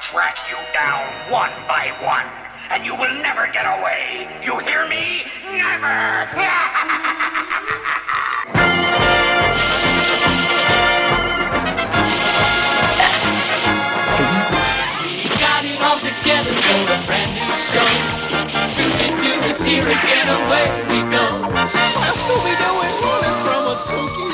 track you down one by one, and you will never get away. You hear me? Never! We got it all together for a brand new show. Scooby-Doo is here again, away we go. Scooby-Doo is running from a spooky ghost.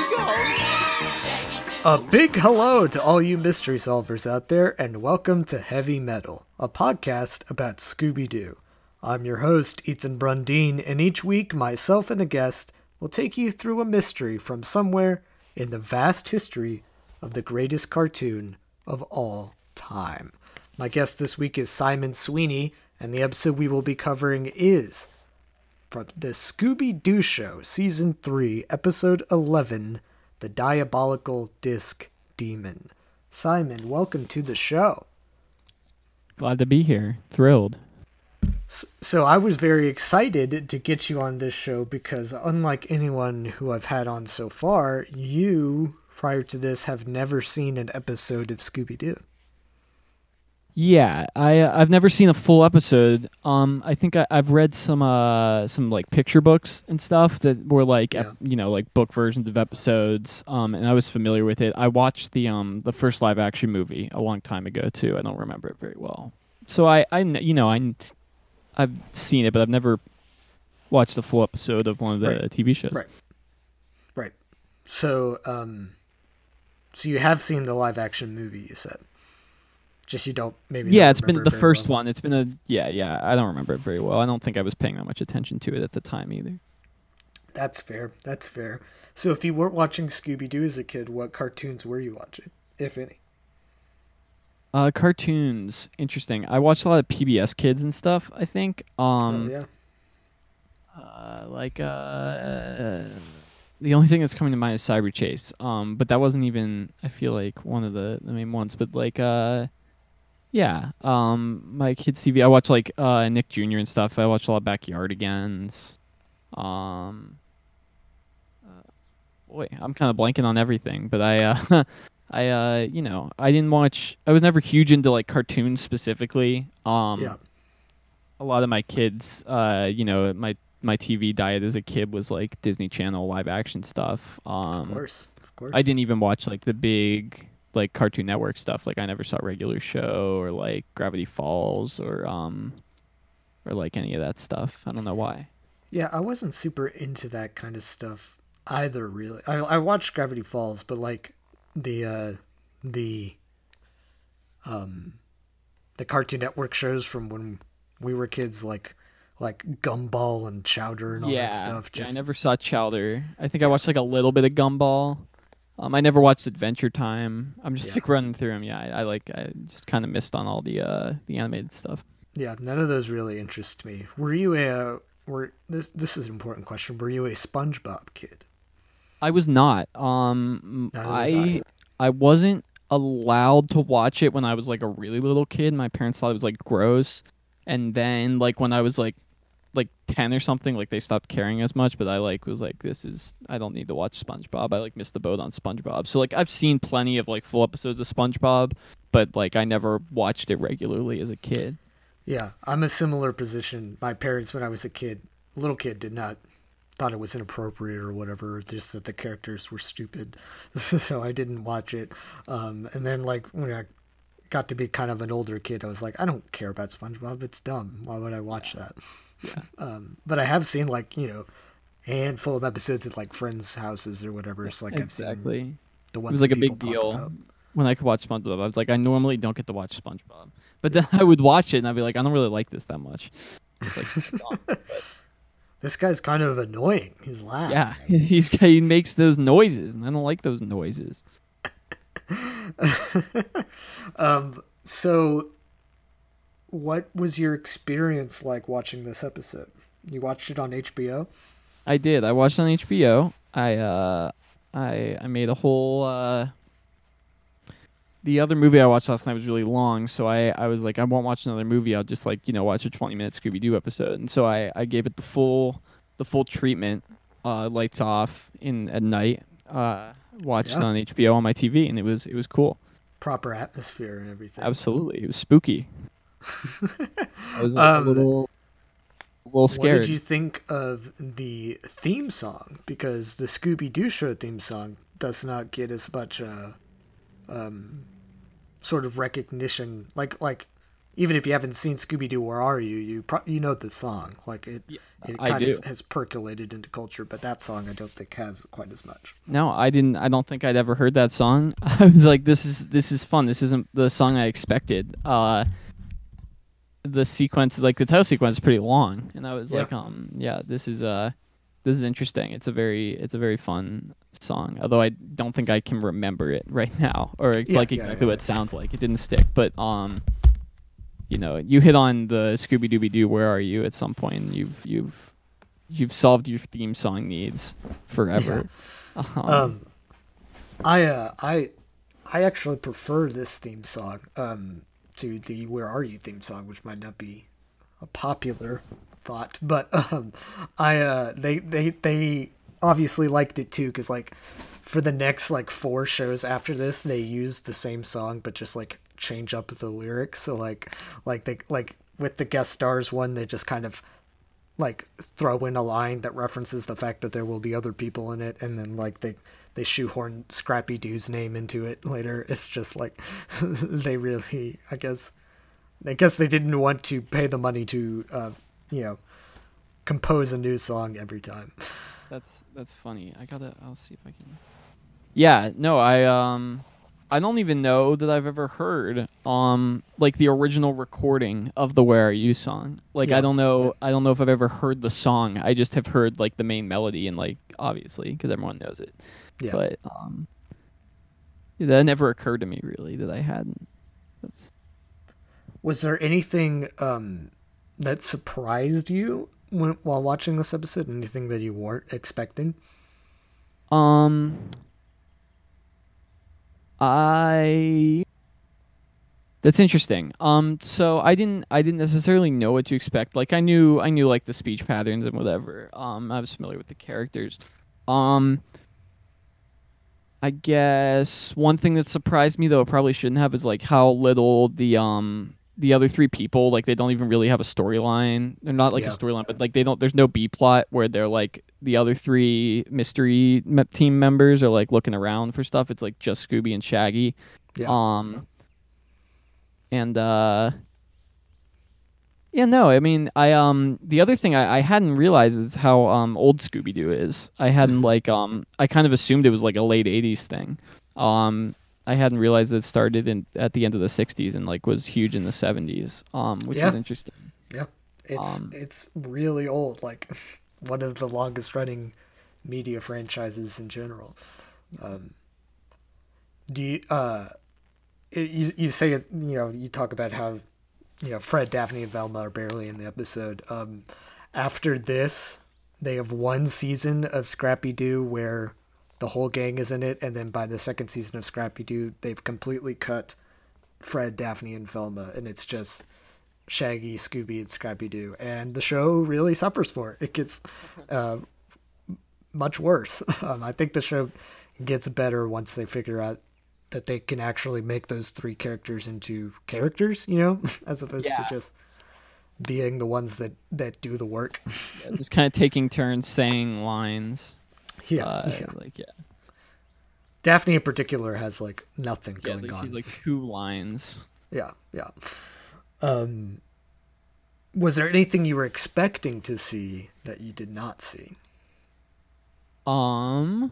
A big hello to all you mystery solvers out there, and welcome to Heavy Meddle, a podcast about Scooby Doo. I'm your host, Ethan Brundeen, and each week, myself and a guest will take you through a mystery from somewhere in the vast history of the greatest cartoon of all time. My guest this week is Simon Sweeney, and the episode we will be covering is from the Scooby Doo Show, Season 3, Episode 11 The Diabolical Disc Demon. Simon, welcome to the show. Glad to be here. Thrilled. So, I was very excited to get you on this show because, unlike anyone who I've had on so far, you, prior to this, have never seen an episode of Scooby Doo. Yeah, I uh, I've never seen a full episode. Um, I think I, I've read some uh some like picture books and stuff that were like ep- you know like book versions of episodes. Um, and I was familiar with it. I watched the um the first live action movie a long time ago too. I don't remember it very well. So I I you know I I've seen it, but I've never watched a full episode of one of the Right. TV shows. Right. Right. So, um, so you have seen the live action movie, you said. Just you don't maybe. Yeah, it's been the first well. one. It's been a yeah, yeah. I don't remember it very well. I don't think I was paying that much attention to it at the time either. That's fair. That's fair. So, if you weren't watching Scooby Doo as a kid, what cartoons were you watching, if any? Uh, cartoons, interesting. I watched a lot of PBS Kids and stuff. I think, um, oh yeah. uh, like uh, the only thing that's coming to mind is Cyberchase. Um, but that wasn't even. I feel like one of the, the main ones. But like, uh, yeah. Um, my kids' TV. I watch like uh Nick Jr. and stuff. I watch a lot of Backyardigans. Um. uh, Boy, I'm kind of blanking on everything, but I, uh, I, uh, you know, I didn't watch. I was never huge into like cartoons specifically. Um, yeah. a lot of my kids, uh, you know, my my TV diet as a kid was like Disney Channel live action stuff. Um, Of course. Of course. I didn't even watch like the big like Cartoon Network stuff. Like I never saw Regular Show or like Gravity Falls or um or like any of that stuff. I don't know why. Yeah, I wasn't super into that kind of stuff either. Really, I I watched Gravity Falls, but like the uh the um the Cartoon Network shows from when we were kids, like like Gumball and Chowder and all yeah, that stuff. yeah, I never saw Chowder. I think I watched like a little bit of Gumball. Um, I never watched Adventure Time. I'm just Yeah. like running through them. Yeah, I, I like. I just kind of missed on all the uh the animated stuff. yeah, none of those really interest me. Were you a were this this is an important question. Were you a SpongeBob kid? I was not. Um, was I I wasn't allowed to watch it when I was like a really little kid. My parents thought it was like gross, and then like when I was like like ten or something, like they stopped caring as much. But I like was like, this is I don't need to watch SpongeBob. I like missed the boat on SpongeBob. So like I've seen plenty of like full episodes of SpongeBob, but like I never watched it regularly as a kid. Yeah, I'm a similar position. My parents, when I was a kid, little kid, did not thought it was inappropriate or whatever. Just that the characters were stupid, so I didn't watch it. Um, and then like when I got to be kind of an older kid, I was like, I don't care about SpongeBob. It's dumb. Why would I watch that? Yeah. Um, but I have seen like you know, a handful of episodes at like friends' houses or whatever. So like I've seen exactly. the It ones was like a big deal when I could watch SpongeBob. I was like, I normally don't get to watch SpongeBob, but then I would watch it and I'd be like, I don't really like this that much. Like. This guy's kind of annoying. He's laughing. yeah, he's he makes those noises, and I don't like those noises. Um, so, what was your experience like watching this episode? You watched it on HBO? I did. I watched it on HBO. I uh, I I made a whole. Uh, the other movie I watched last night was really long, so I, I was like, I won't watch another movie. I'll just like you know watch a twenty minute Scooby Doo episode, and so I, I gave it the full the full treatment, uh, lights off in at night. Uh, watched it Yeah. on HBO on my TV, and it was it was cool. proper atmosphere and everything. Absolutely, it was spooky. I was Um, a little, a little What scared. did you think of the theme song? Because the Scooby Doo show theme song does not get as much uh, um, sort of recognition. Like like even if you haven't seen Scooby Doo, where are you? You pro- you know the song. Like it it kind of has percolated into culture, but that song I don't think has quite as much. No, I didn't. I don't think I'd ever heard that song. I was like, "This is this is fun. This isn't the song I expected." Uh, the sequence, like the title sequence, is pretty long, and I was Yeah. like, "Um, yeah, this is uh, this is interesting. It's a very it's a very fun song. Although I don't think I can remember it right now, or Yeah, like yeah, exactly what it sounds like. It didn't stick, but um, you know, you hit on the Scooby Dooby Doo. Where are you? At some point, and you've you've you've solved your theme song needs forever. Um, Um, I uh, I I actually prefer this theme song um, to the "Where Are You" theme song, which might not be a popular thought, but um, I uh, they they they obviously liked it too because like for the next like four shows after this, they used the same song but just like change up the lyrics. So like like they like with the guest stars one, they just kind of like throw in a line that references the fact that there will be other people in it and then like they they shoehorn scrappy doo's name into it later it's just like they really i guess i guess they didn't want to pay the money to uh you know compose a new song every time That's that's funny. I gotta. I'll see if I can. Yeah. No. I um. I don't even know that I've ever heard um like the original recording of the "Where Are You" song. Like Yeah. I don't know. I don't know if I've ever heard the song. I just have heard like the main melody and like obviously because everyone knows it. yeah But um. That never occurred to me really that I hadn't. That's, was there anything um that surprised you when, while watching this episode anything that you weren't expecting Um, I. That's interesting. Um, so I didn't, I didn't necessarily know what to expect. Like I knew, I knew like the speech patterns and whatever. Um, I was familiar with the characters. Um, I guess one thing that surprised me though, probably shouldn't have, is like how little the um the other three people like they don't even really have a storyline. They're not like Yeah. a storyline, but like they don't. There's no B plot where they're like the other three mystery me- team members are like looking around for stuff. It's like just Scooby and Shaggy. yeah Um. And uh. Yeah, no, I mean, I um, the other thing I, I hadn't realized is how um old Scooby Doo is. I hadn't Mm-hmm. like um, I kind of assumed it was like a late '80s thing. Um, I hadn't realized that it started in at the end of the '60s and like was huge in the '70s. Um, which Yeah. is interesting. Yeah, it's Um, it's really old. Like one of the longest running media franchises in general. Um, do you uh, it, you you say you know you talk about how you know Fred, Daphne, and Velma are barely in the episode. Um, after this, they have one season of Scrappy Doo where the whole gang is in it, and then by the second season of Scrappy Doo, they've completely cut Fred, Daphne, and Velma, and it's just Shaggy, Scooby, and Scrappy Doo, and the show really suffers for it. It gets uh, much worse. Um, I think the show gets better once they figure out that they can actually make those three characters into characters, you know, as opposed Yeah. to just being the ones that that do the work. Yeah, just kind of taking turns saying lines. Yeah, Uh, yeah. like yeah, Daphne in particular has like nothing yeah, going like, on. like two lines. Yeah, yeah. Um, was there anything you were expecting to see that you did not see? Um,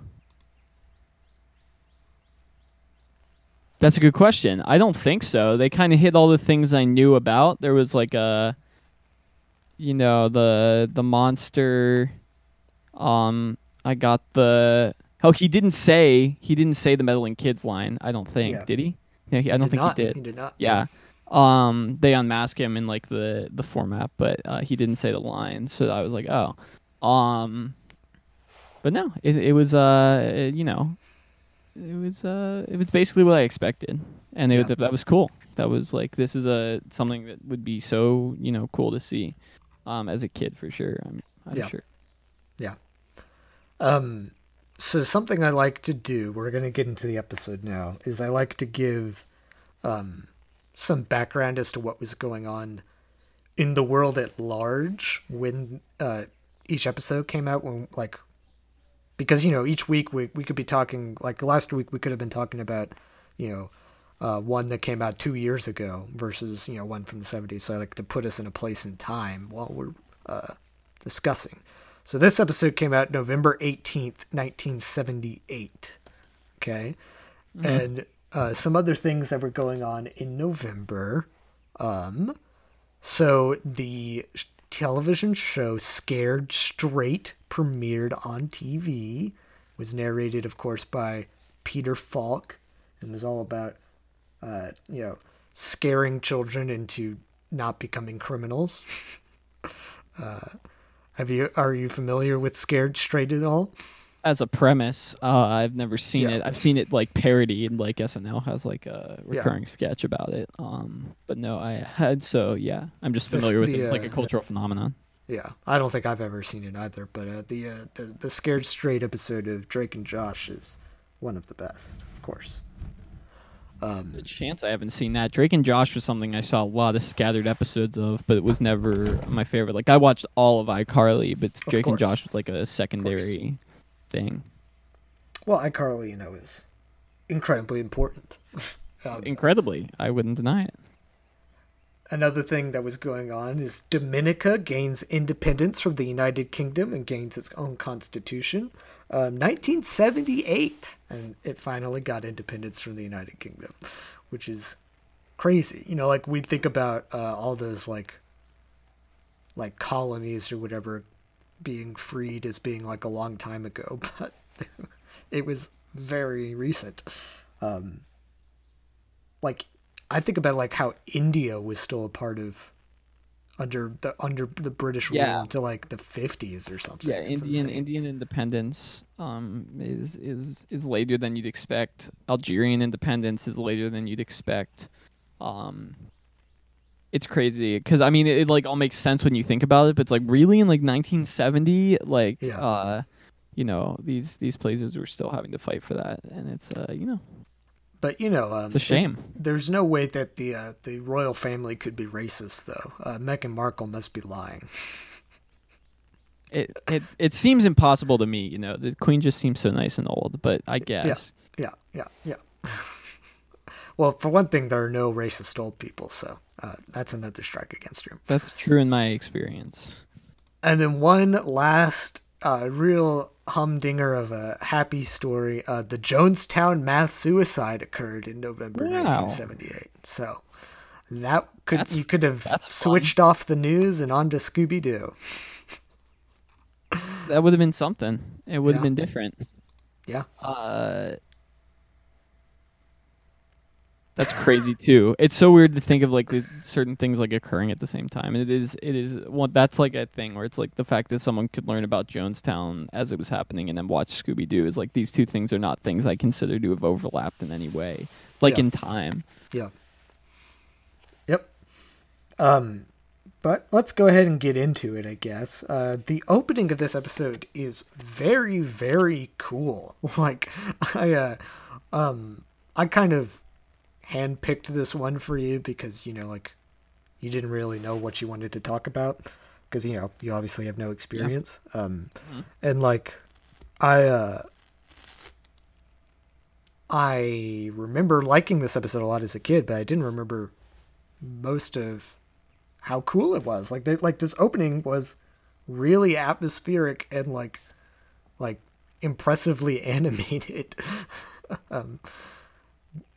that's a good question. I don't think so. They kind of hit all the things I knew about. There was like a, you know, the the monster. Um, I got the. Oh, he didn't say he didn't say the meddling kids line. I don't think Yeah. did he? Yeah, he, I don't think not. he did. He did not. Yeah. Um, they unmask him in like the the format, but uh, he didn't say the line, so I was like, oh. Um, but no, it it was uh it- you know, it was uh it was basically what I expected, and it Yeah. was, that was cool. That was like this is a something that would be so you know cool to see, um as a kid for sure. I'm I'm Yeah. sure. Um, so something I like to do, we're going to get into the episode now, is I like to give um, some background as to what was going on in the world at large when uh, each episode came out. When like because you know each week we we could be talking like last week we could have been talking about you know. Uh, one that came out two years ago versus you know one from the 70s so i like to put us in a place in time while we're uh, discussing so this episode came out November 18th, 1978. Okay. Mm-hmm. And uh, some other things that were going on in November. Um, so the television show Scared Straight premiered on TV. Was narrated, of course, by Peter Falk, and was all about, uh, you know, scaring children into not becoming criminals. uh, have you are you familiar with Scared Straight at all? As a premise, uh, I've never seen yeah. it. I've seen it like parodied, like SNL has like a recurring yeah. sketch about it. Um, but no, I had so yeah. I'm just familiar this, with the, it. It's like a uh, cultural phenomenon. Yeah, I don't think I've ever seen it either. But uh, the, uh, the the Scared Straight episode of Drake and Josh is one of the best, of course. Um, the chance I haven't seen that. Drake and Josh was something I saw a lot of scattered episodes of, but it was never my favorite. Like I watched all of iCarly, but Drake and Josh was like a secondary thing. Well, iCarly, you know, is incredibly important. um, incredibly, I wouldn't deny it. Another thing that was going on is Dominica gains independence from the United Kingdom and gains its own constitution. 1978, um, and it finally got independence from the United Kingdom, which is crazy. You know, like we think about uh, all those like like colonies or whatever being freed as being like a long time ago, but it was very recent. Um, like I think about like how India was still a part of under the under the British yeah. rule until like the fifties or something. Yeah, it's Indian insane. Indian independence um, is is is later than you'd expect. Algerian independence is later than you'd expect. Um, it's crazy because I mean it, it, like all makes sense when you think about it, but it's like really in like 1970, like yeah. uh, you know these these places were still having to fight for that, and it's uh you know but you know, um, it's a shame. It, there's no way that the uh, the royal family could be racist, though. Uh, Meghan Markle must be lying. It, it it seems impossible to me. You know, the queen just seems so nice and old, but I guess. Yeah, yeah, yeah, yeah. well, for one thing, there are no racist old people, so uh, that's another strike against her. That's true in my experience. And then one last uh, real humdinger of a happy story. Uh, the Jonestown mass suicide occurred in November wow. 1978. So that could that's, you could have switched fun. off the news and on to Scooby Doo. that would have been something. It would yeah. have been different. Yeah. Uh, that's crazy too. It's so weird to think of like the certain things like occurring at the same time. It is it is well that's like a thing where it's like the fact that someone could learn about Jonestown as it was happening and then watch Scooby Doo is like these two things are not things I consider to have overlapped in any way. Like yeah. in time. Yeah. Yep. Um but let's go ahead and get into it, I guess. Uh, the opening of this episode is very, very cool. Like, I, uh, um, I kind of handpicked this one for you because you know like you didn't really know what you wanted to talk about because you know you obviously have no experience yeah. um mm-hmm. and like i uh i remember liking this episode a lot as a kid but i didn't remember most of how cool it was like they, like this opening was really atmospheric and like like impressively animated um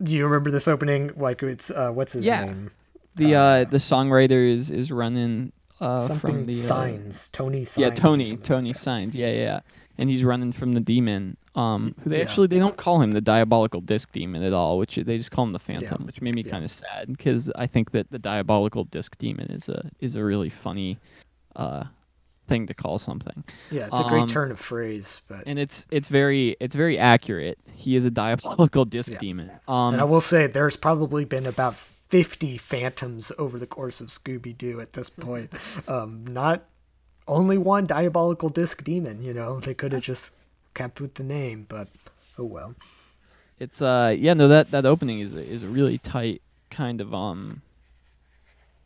do you remember this opening? Like it's uh, what's his yeah. name? The uh, uh, the songwriter is is running uh, something from the signs. Uh, Tony signs. Yeah, Tony. Tony like signs. Yeah, yeah. And he's running from the demon. Um, who they yeah. actually they don't call him the diabolical disc demon at all, which they just call him the Phantom, yeah. which made me yeah. kind of sad because I think that the diabolical disc demon is a is a really funny uh thing to call something. Yeah, it's a great um, turn of phrase, but and it's it's very it's very accurate. He is a diabolical disc yeah. demon. Um, and I will say there's probably been about 50 phantoms over the course of Scooby Doo at this point. um, not only one diabolical disc demon. You know, they could have just kept with the name, but oh well. It's uh yeah no that that opening is is a really tight kind of um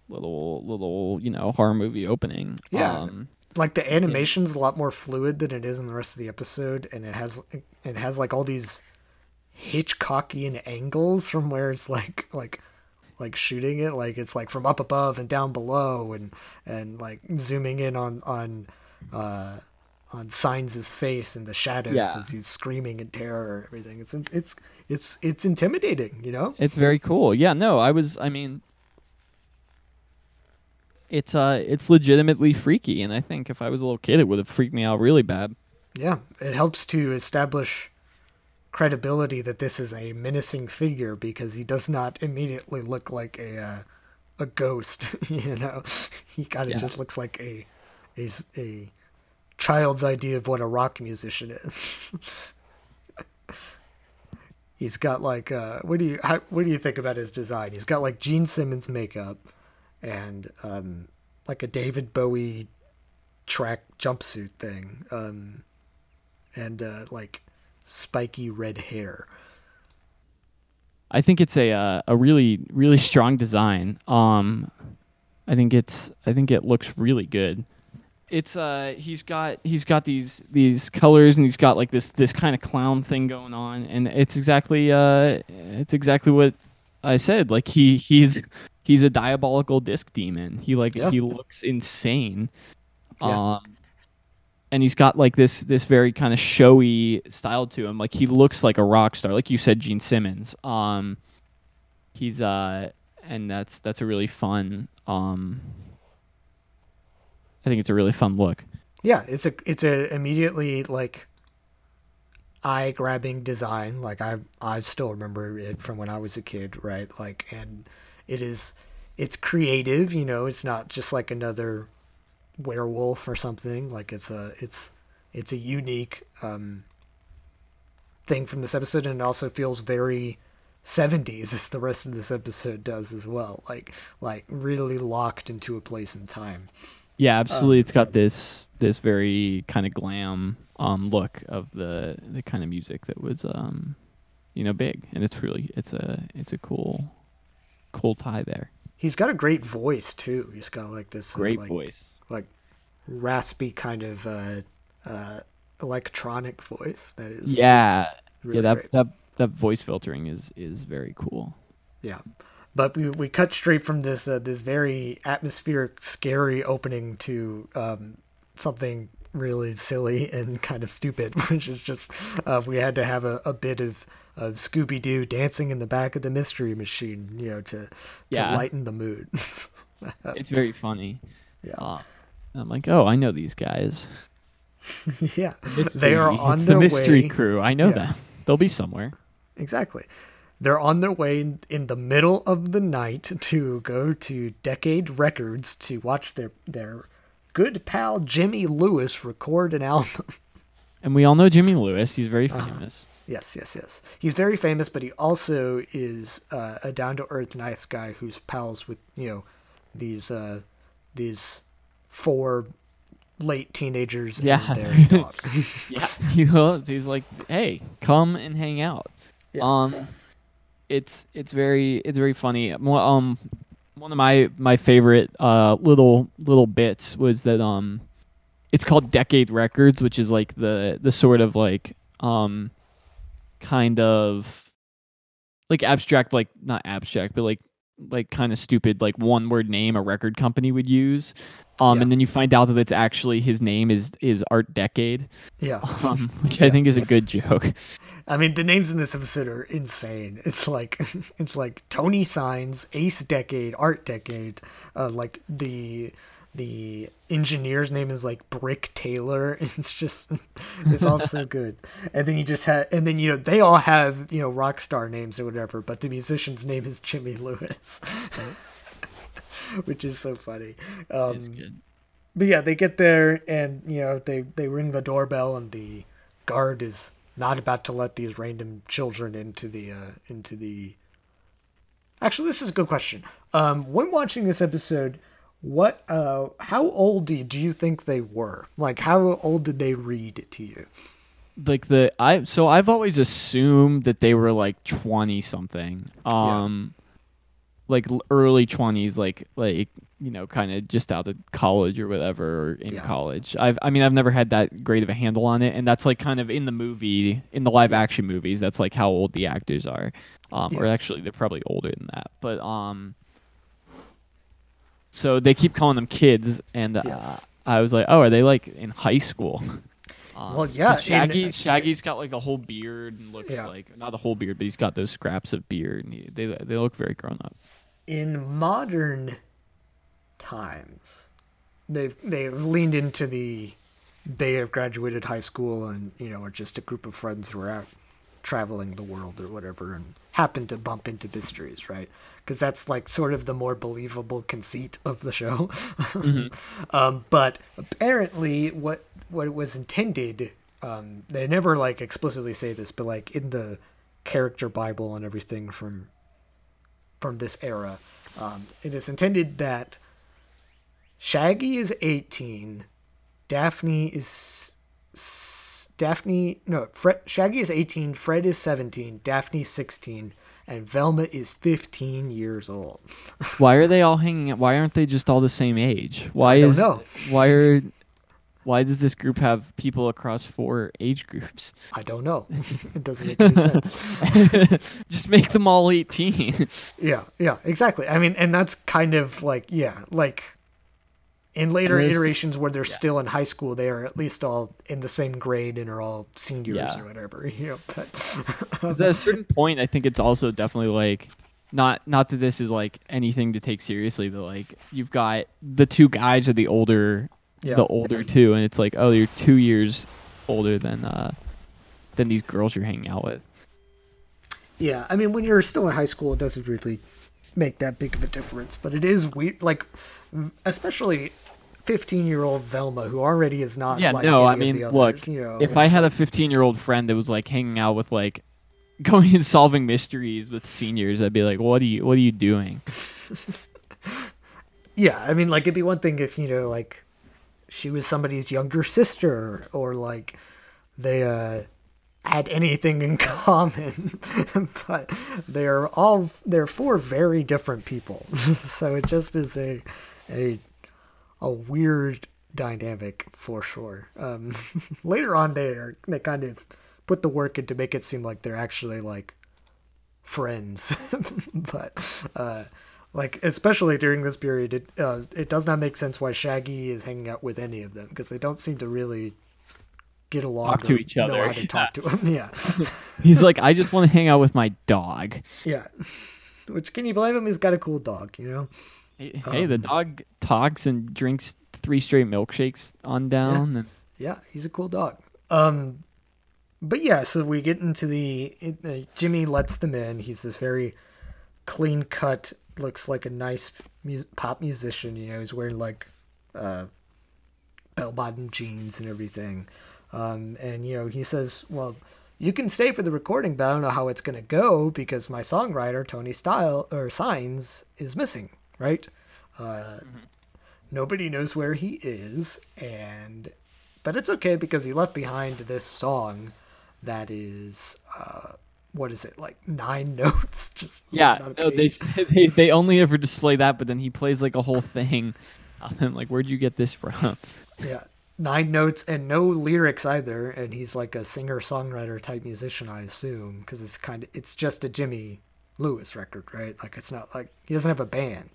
little little you know horror movie opening. Yeah. Um, like the animation's a lot more fluid than it is in the rest of the episode and it has it has like all these hitchcockian angles from where it's like like like shooting it like it's like from up above and down below and and like zooming in on on uh on Signs' face and the shadows Yeah. as he's screaming in terror and everything it's it's it's it's intimidating you know It's very cool. Yeah, no, I was I mean it's uh it's legitimately freaky and I think if I was a little kid it would have freaked me out really bad. Yeah, it helps to establish credibility that this is a menacing figure because he does not immediately look like a uh, a ghost. you know, he kind of Yeah. just looks like a a child's idea of what a rock musician is. He's got like uh, what do you how, what do you think about his design? He's got like Gene Simmons makeup and um, like a David Bowie track jumpsuit thing. Um, and uh, like spiky red hair. I think it's a uh, a really really strong design. Um, I think it's I think it looks really good. It's uh he's got he's got these these colors and he's got like this this kind of clown thing going on and it's exactly uh it's exactly what I said. Like he he's he's a diabolical disc demon. He like Yeah. he looks insane. Yeah. Um and he's got like this this very kind of showy style to him. Like he looks like a rock star, like you said, Gene Simmons. Um, he's uh, and that's that's a really fun. Um, I think it's a really fun look. Yeah, it's a it's a immediately like eye grabbing design. Like I I still remember it from when I was a kid, right? Like and it is it's creative, you know, it's not just like another werewolf or something. Like it's a it's it's a unique um thing from this episode and it also feels very 70s as the rest of this episode does as well. Like like really locked into a place and time. Yeah, absolutely. it's got this this very kind of glam um look of the the kind of music that was um you know big, and it's really it's a it's a cool cool tie there. He's got a great voice too. He's got like this uh, Great like, voice. like raspy kind of uh, uh, electronic voice. That is Yeah, really yeah. That great. that that voice filtering is is very cool. yeah. But we, we cut straight from this uh, this very atmospheric, scary opening to um, something really silly and kind of stupid, which is just uh, we had to have a, a bit of, of Scooby Doo dancing in the back of the mystery machine, you know, to to Yeah. lighten the mood. It's very funny. Yeah. Uh, I'm like, oh, I know these guys. yeah, they are on it's their the mystery way. crew. I know Yeah. them. They'll be somewhere. Exactly. They're on their way in, in the middle of the night to go to Decade Records to watch their their good pal Jimmy Lewis record an album. And we all know Jimmy Lewis. He's very Uh-huh. Yes, yes, yes. He's very famous, but he also is uh, a down to earth, nice guy who's pals with you know these uh, these four late teenagers Yeah. and their dog. Yeah, he loves, he's like, hey, come and hang out. Yeah. Um, it's it's very it's very funny. Um, one of my my favorite uh little little bits was that um, it's called Decade Records, which is like the the sort of like um, kind of like abstract, like not abstract, but like like kind of stupid, like one word name a record company would use. Um, Yeah. and then you find out that it's actually his name is is Art Decade yeah. um, which I think is a good joke. I mean, the names in this episode are insane. It's like it's like Tony Signs, Ace Decade, Art Decade. Uh, like the the engineer's name is like Brick Taylor. It's just it's all so good. And then you just had and then you know they all have you know rock star names or whatever, but the musician's name is Jimmy Lewis, which is so funny. Um, but yeah, they get there and you know they they ring the doorbell and the guard is not about to let these random children into the uh, into the. Actually, this is a good question. Um, when watching this episode, what uh, how old do you, do you think they were? Like, how old did they read to you? Like the I so I've always assumed that they were like twenty something. Um like early twenties, like like you know, kind of just out of college or whatever, or in Yeah. college. I've I mean I've never had that great of a handle on it, and that's like kind of in the movie, in the live action movies. That's like how old the actors are, um, or actually they're probably older than that, but um. So they keep calling them kids, and uh, Yes. I was like, "Oh, are they like in high school?" Um, Well, yeah, Shaggy, and- Shaggy's got like a whole beard and looks Yeah. like not a whole beard, but he's got those scraps of beard, and he, they they look very grown up. in modern times they've they've leaned into the they have graduated high school and you know are just a group of friends who are out traveling the world or whatever and happen to bump into mysteries right because that's like sort of the more believable conceit of the show um, but apparently what what was intended um, they never like explicitly say this but like in the character bible and everything from from this era. Um, it is intended that Shaggy is 18, Daphne is Daphne no Fred, Shaggy is 18, Fred is 17, Daphne 16, and Velma is 15 years old. Why are they all hanging out? Why aren't they just all the same age? Why don't is know. why are why does this group have people across four age groups? I don't know. it doesn't make any sense. just make them all 18. Yeah, yeah, exactly. I mean, and that's kind of like yeah, like in later there's- iterations where they're still in high school, they are at least all in the same grade and are all seniors Yeah. or whatever. You know, but 'Cause at a certain point, I think it's also definitely like not not that this is like anything to take seriously, but like you've got the two guys are the older, Yeah. the older two, and it's like oh you're two years older than uh than these girls you're hanging out with. Yeah, I mean, when you're still in high school, it doesn't really make that big of a difference. But it is weird, like, especially 15 year old Velma, who already is not Yeah, like no, I mean, the look, you know, if I had a 15 year old friend that was like hanging out with like going and solving mysteries with seniors, I'd be like, what are you, what are you doing? Yeah, I mean, like, it'd be one thing if, you know, like, she was somebody's younger sister or, like, they, uh, had anything in common but they're all they're four very different people so it just is a a a weird dynamic for sure. Um later on they are they kind of put the work in to make it seem like they're actually like friends. But uh like especially during this period it uh, it does not make sense why shaggy is hanging out with any of them because they don't seem to really get along Talk to each know other, how to yeah. talk to him yeah. He's like, I just want to hang out with my dog. yeah. Which can you blame him? He's got a cool dog you know Hey, hey, the dog talks and drinks three straight milkshakes on down. And yeah he's a cool dog. Um but yeah so we get into the it, uh, jimmy lets them in. He's this very clean cut looks like a nice mus- pop musician you know he's wearing like uh bell bottom jeans and everything. Um and you know he says well you can stay for the recording but i don't know how it's going to go because my songwriter tony style or signs is missing right uh nobody knows where he is and but it's okay because he left behind this song that is uh what is it like nine notes just yeah, on a no, they, they they only ever display that, but then he plays like a whole thing. I'm like, where'd you get this from? yeah nine notes and no lyrics either and he's like a singer songwriter type musician i assume because it's kind of it's just a jimmy lewis record right? Like it's not like he doesn't have a band.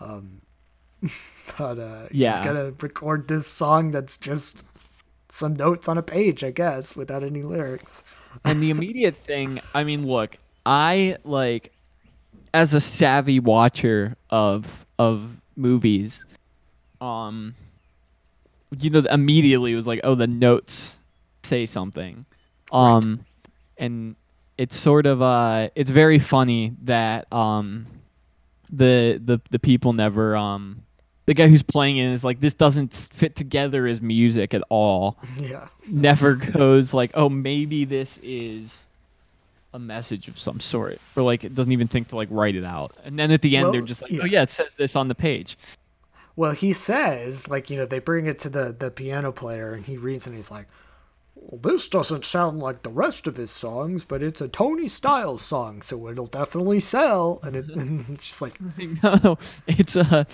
Um but uh Yeah. he's gonna record this song that's just some notes on a page i guess without any lyrics. And the immediate thing i mean look i like as a savvy watcher of of movies um you know immediately it was like oh the notes say something. Um and it's sort of uh it's very funny that um the the the people never um the guy who's playing it is like this doesn't fit together as music at all yeah never goes like, oh, maybe this is a message of some sort, or like it doesn't even think to like write it out. And then at the end, Well, they're just like, yeah. oh yeah, it says this on the page. Well, he says, like, you know, they bring it to the, the piano player and he reads and he's like, well, this doesn't sound like the rest of his songs, but it's a Tony Styles song, so it'll definitely sell. And, it, and it's just like, no, it's a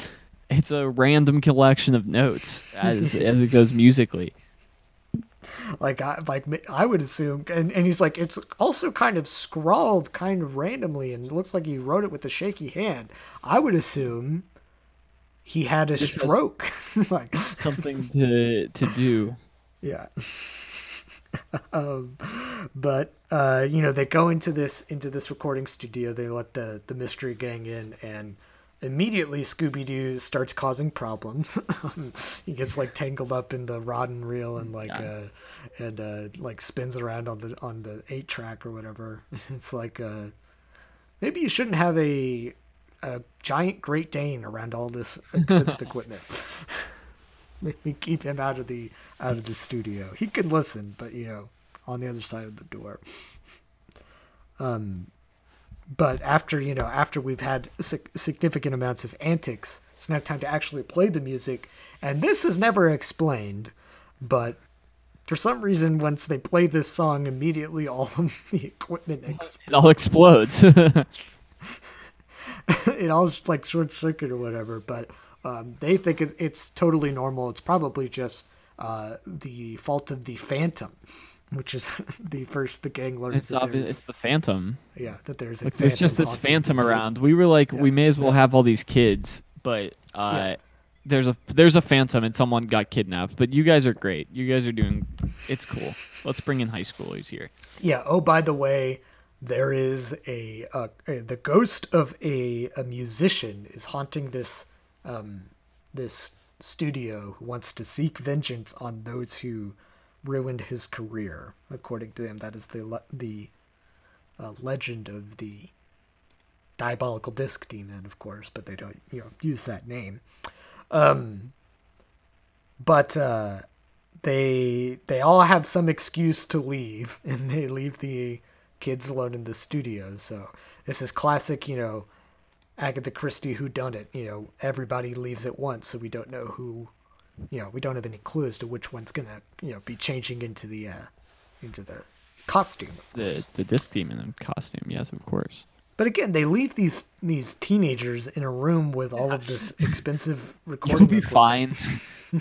it's a random collection of notes as as it goes musically. like I like I would assume, and, and he's like, it's also kind of scrawled kind of randomly, and it looks like he wrote it with a shaky hand. I would assume he had a stroke, like Something to to do. yeah. um, but uh, you know, they go into this into this recording studio. They let the the mystery gang in, and immediately Scooby Doo starts causing problems. he gets like tangled up in the rod and reel, and like uh, and uh, like spins around on the on the eight track or whatever. It's like uh, maybe you shouldn't have a a giant Great Dane around all this expensive equipment. Maybe keep him out of the out of the studio. He can listen, but you know, on the other side of the door. Um, but after you know, after we've had significant amounts of antics, it's now time to actually play the music, and this is never explained, but. For some reason, once they play this song, immediately all of the equipment ex- It all explodes. it all just like short circuit or whatever. But um, they think it's, totally normal. It's probably just uh, the fault of the Phantom, which is the first the gang learns it's obvious. It's the Phantom. yeah that there's a Like there's just this Phantom this- around. We were like, we may as well have all these kids, but uh, Yeah. there's a there's a Phantom and someone got kidnapped. But you guys are great. You guys are doing. It's cool. Let's bring in high schoolers here. Yeah. Oh, by the way, there is a, uh, a the ghost of a a musician is haunting this um this studio who wants to seek vengeance on those who ruined his career. According to him, that is the le- the uh, legend of the diabolical disc demon, of course, but they don't you know use that name. Um, but uh, they they all have some excuse to leave and they leave the kids alone in the studio so this is classic you know agatha christie who done it you know everybody leaves at once so we don't know who you know we don't have any clues to which one's gonna you know be changing into the uh into the costume of The the disc demon costume. Yes, of course. but again they leave these these teenagers in a room with all of this expensive recording You'll be equipment fine.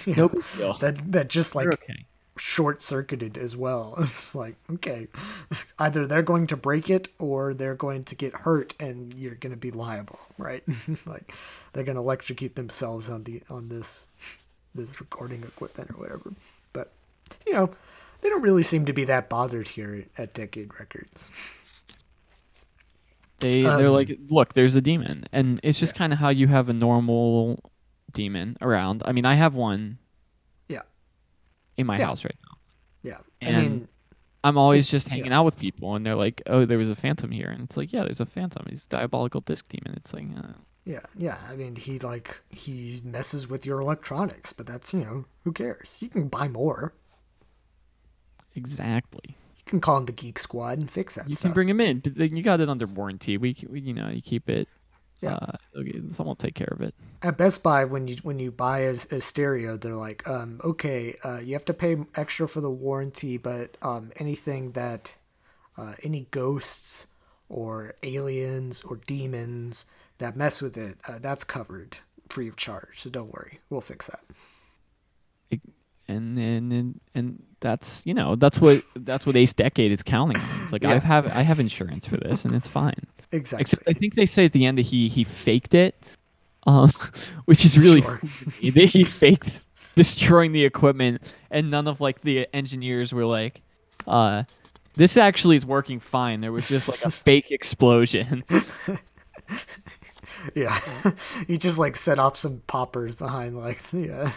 no big deal. that that just like okay. Short circuited as well. It's like, okay, either they're going to break it or they're going to get hurt and you're going to be liable, right? like they're going to electrocute themselves on the on this this recording equipment or whatever. But you know, they don't really seem to be that bothered here at Decade Records. They they're Um, like, look, there's a demon, and it's just kind of how you have a normal demon around. I mean, I have one Yeah. In my Yeah. house right now. Yeah. I And mean, I'm always just hanging yeah. out with people, and they're like, "Oh, there was a phantom here," and it's like, "Yeah, there's a phantom. He's a diabolical disc demon." It's like, uh, yeah, yeah. I mean, he like he messes with your electronics, but that's, you know, who cares? You can buy more. exactly. You can call him the Geek Squad and fix that You stuff. can bring him in, you got it under warranty. We, we you know, you keep it. Yeah. Uh, okay, someone will take care of it. at Best Buy when you when you buy a, a stereo, they're like, um, okay, uh, you have to pay extra for the warranty, but um, anything that uh, any ghosts or aliens or demons that mess with it, uh, that's covered free of charge. So don't worry, we'll fix that. and and and, and that's you know that's what that's what Ace Decade is counting on. It's like Yeah. I have I have insurance for this and it's fine. Exactly. Except I think they say at the end that he he faked it, um, which is really Sure. funny. He faked destroying the equipment, and none of like the engineers were like, uh. This actually is working fine. There was just like a fake explosion. Yeah, he just like set off some poppers behind like yeah,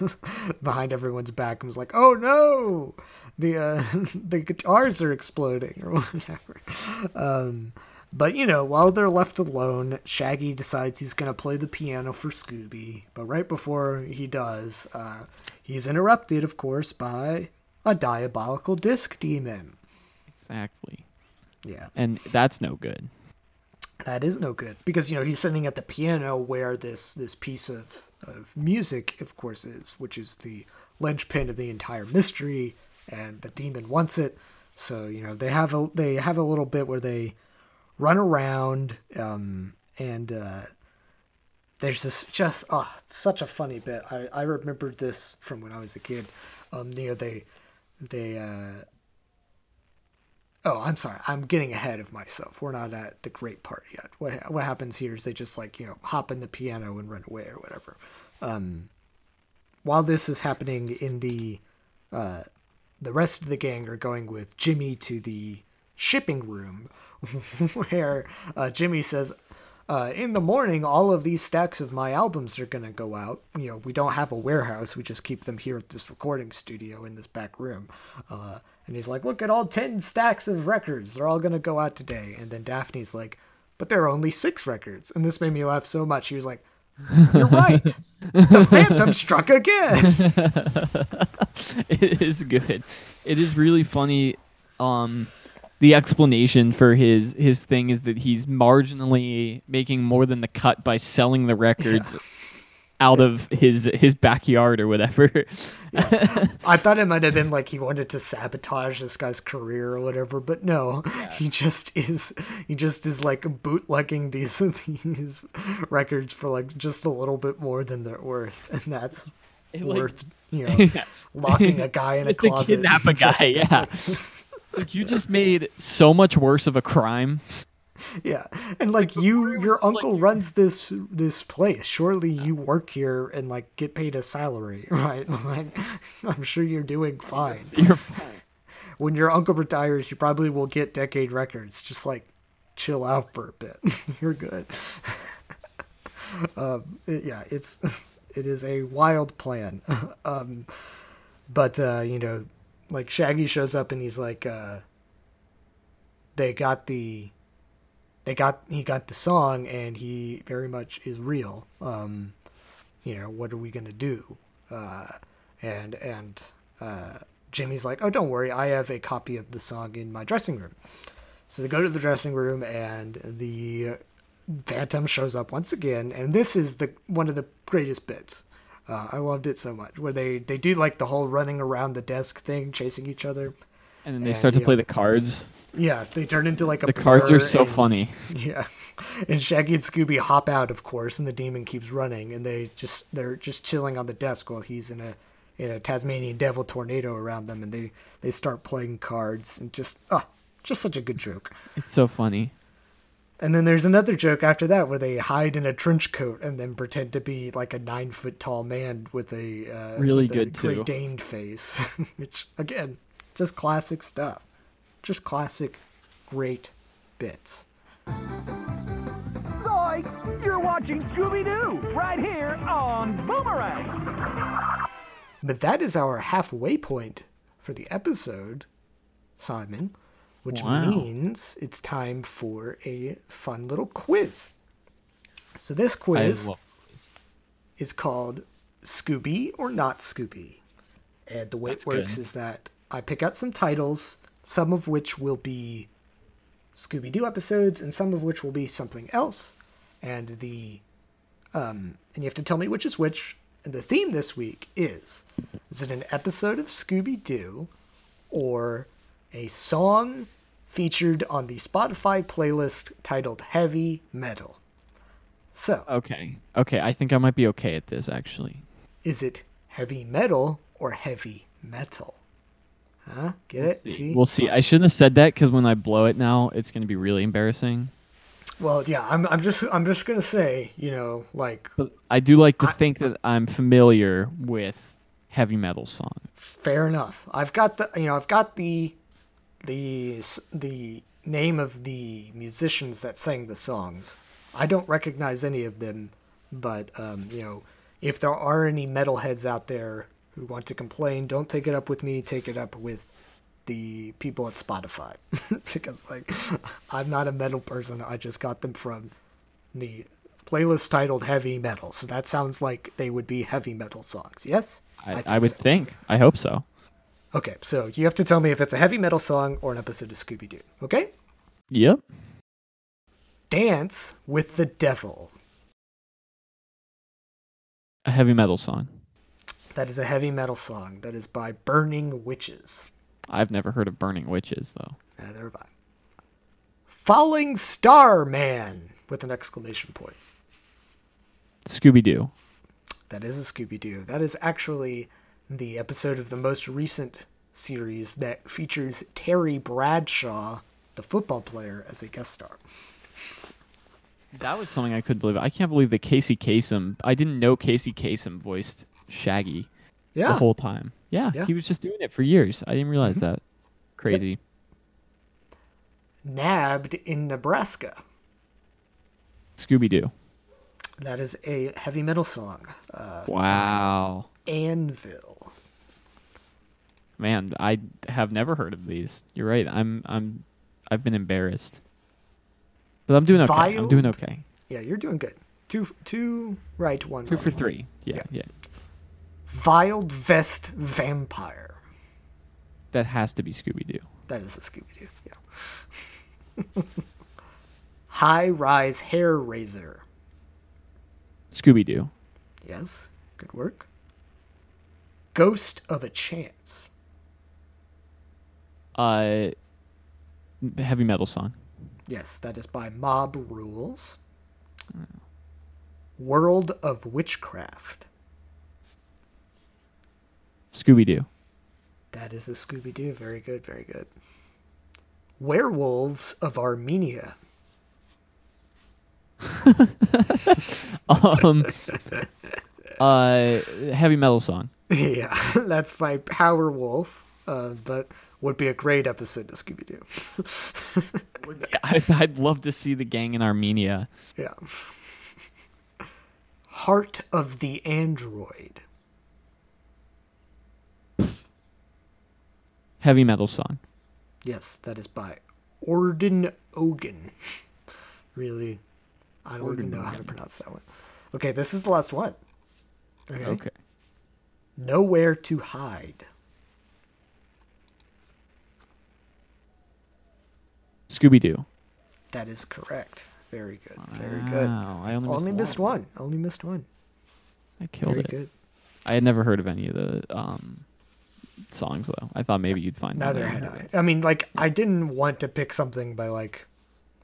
behind everyone's back and was like, "Oh no, the uh, the guitars are exploding or whatever." Um, but you know, while they're left alone, Shaggy decides he's gonna play the piano for Scooby. But right before he does, uh, he's interrupted, of course, by a diabolical disc demon. exactly. Yeah. And that's no good. That is no good because you know he's sitting at the piano where this this piece of, of music, of course, is, which is the linchpin of the entire mystery. and the demon wants it. So you know they have a they have a little bit where they run around um, and uh, there's this just oh such a funny bit. I I remembered this from when I was a kid. Um, you know they they uh, Oh, I'm sorry. I'm getting ahead of myself. We're not at the great part yet. What what happens here is they just like you know hop in the piano and run away or whatever. Um, while this is happening in the uh, the rest of the gang are going with Jimmy to the shipping room, where uh, Jimmy says, uh, "In the morning, all of these stacks of my albums are gonna go out. You know, we don't have a warehouse; we just keep them here at this recording studio in this back room." Uh, and he's like, "Look at all ten stacks of records; they're all gonna go out today." And then Daphne's like, "But there are only six records," and this made me laugh so much. He was like. You're right. The Phantom struck again. it is good. It is really funny. Um, the explanation for his his thing is that he's marginally making more than the cut by selling the records out of his his backyard or whatever. I thought it might have been like he wanted to sabotage this guy's career or whatever, but no, he just is. He just is like bootlegging these these records for like just a little bit more than they're worth, and that's like- worth you know locking a guy in a closet. kidnap a just- guy, yeah. It's like you just made so much worse of a crime. yeah, and like you, your uncle runs this this place. Surely you work here and like get paid a salary, right? Like, I'm sure you're doing fine. You're fine. when your uncle retires, you probably will get decade records. Just like chill out for a bit. You're good. um, it- yeah, it's it is a wild plan. um, but uh, you know, like Shaggy shows up and he's like, uh, they got the they got he got the song and he very much is real. Um, you know, what are we gonna do? Uh, and and uh, Jimmy's like, oh, don't worry, I have a copy of the song in my dressing room. So they go to the dressing room and the Phantom shows up once again, and this is the one of the greatest bits. Uh, I loved it so much, where they they do like the whole running around the desk thing, chasing each other. And then they And, start to play know, the cards. Yeah, they turn into like a The cards are so and- funny. yeah. And Shaggy and Scooby hop out, of course, and the demon keeps running, and they just they're just chilling on the desk while he's in a in a Tasmanian devil tornado around them, and they they start playing cards and just ah, just such a good joke. It's so funny. And then there's another joke after that where they hide in a trench coat and then pretend to be like a nine foot tall man with a uh, Really with a good, too. Great Dane face, which again, just classic stuff, just classic, great bits. Zoinks! You're watching Scooby Doo right here on Boomerang. But that is our halfway point for the episode, Simon, which Wow. means it's time for a fun little quiz. So this quiz is called Scooby or Not Scooby. And the way That's it works good. is that I pick out some titles, some of which will be Scooby Doo episodes, and some of which will be something else. And the um, and you have to tell me which is which. And the theme this week is: is it an episode of Scooby Doo, or a song featured on the Spotify playlist titled "Heavy Metal"? So, Okay. Okay, I think I might be okay at this actually. is it heavy metal or heavy metal? Huh? Get it? See? We'll see. I shouldn't have said that because when I blow it now, it's going to be really embarrassing. Well, yeah. I'm. I'm just. I'm just gonna say. You know, like But I do like to think that I'm familiar with heavy metal songs. fair enough. I've got the. You know, I've got the, the the name of the musicians that sang the songs. I don't recognize any of them, but um, you know, if there are any metalheads out there who want to complain, don't take it up with me. Take it up with the people at Spotify because like I'm not a metal person. I just got them from the playlist titled heavy metal. So that sounds like they would be heavy metal songs. Yes? I, think I, would so. think. I hope so. Okay, so you have to tell me if it's a heavy metal song or an episode of Scooby Doo. Okay? Yep. Dance with the Devil. A heavy metal song. That is a heavy metal song that is by Burning Witches. I've never heard of burning witches though. Neither have I. Falling Star Man with an exclamation point. Scooby Doo. That is a Scooby Doo. That is actually the episode of the most recent series that features Terry Bradshaw, the football player, as a guest star. That was something I couldn't believe. I can't believe that Casey Kasem. I didn't know Casey Kasem voiced Shaggy Yeah. the whole time. Yeah, Yeah. he was just doing it for years. I didn't realize that. Crazy. Nabbed in Nebraska. Scooby Doo. That is a heavy metal song. Uh, Wow. Anvil. Man, I have never heard of these. You're right. I'm I'm I've been embarrassed. But I'm doing okay. I'm doing okay. Yeah, you're doing good. Two, two right, one Two wrong. for three. Yeah, Yeah. yeah. Viled Vest Vampire. That has to be Scooby Doo. That is a Scooby Doo. Yeah. High Rise Hair Raiser. Scooby Doo. Yes, good work. Ghost of a Chance. Uh heavy metal song. Yes, that is by Mob Rules. World of Witchcraft. Scooby Doo. That is a Scooby Doo. Very good, very good. Werewolves of Armenia. Um uh heavy metal song. yeah, that's by Powerwolf, uh, but would be a great episode of Scooby Doo. I'd love to see the gang in Armenia. yeah. Heart of the Android. Heavy metal song. Yes, that is by Orden Ogan. really, I don't even know how to pronounce that one. Okay, this is the last one. Okay. Okay. Nowhere to hide. Scooby Doo. That is correct. Very good. Very good. Wow, I only, Only missed one. one. Only missed one. I killed Very it. good. I had never heard of any of the um songs though. I thought maybe you'd find them Neither had I. I mean, like, I didn't want to pick something by like,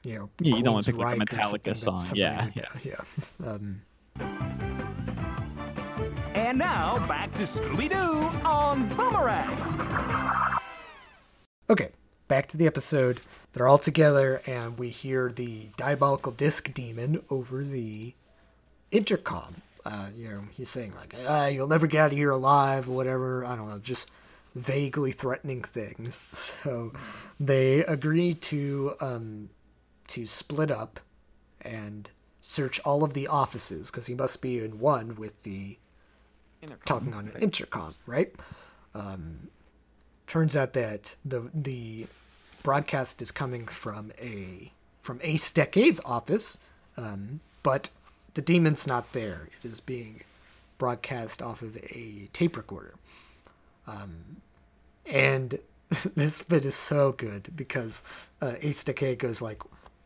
you know, Yeah, you don't want to Queensryche pick, like, a or Metallica something that song. Yeah, somebody- yeah, yeah. Um, And now back to Scooby Doo on Boomerang. Okay, back to the episode. They're all together, and we hear the diabolical disc demon over the intercom. Uh, you know, he's saying like, ah, "You'll never get out of here alive," or whatever. I don't know, just vaguely threatening things. So they agree to um, to split up and search all of the offices because he must be in one with the talking on an intercom, right? Um, turns out that the the broadcast is coming from a from Ace Decade's office, um, but the demon's not there. It is being broadcast off of a tape recorder. Um, and this bit is so good because uh, Ace Decade goes like,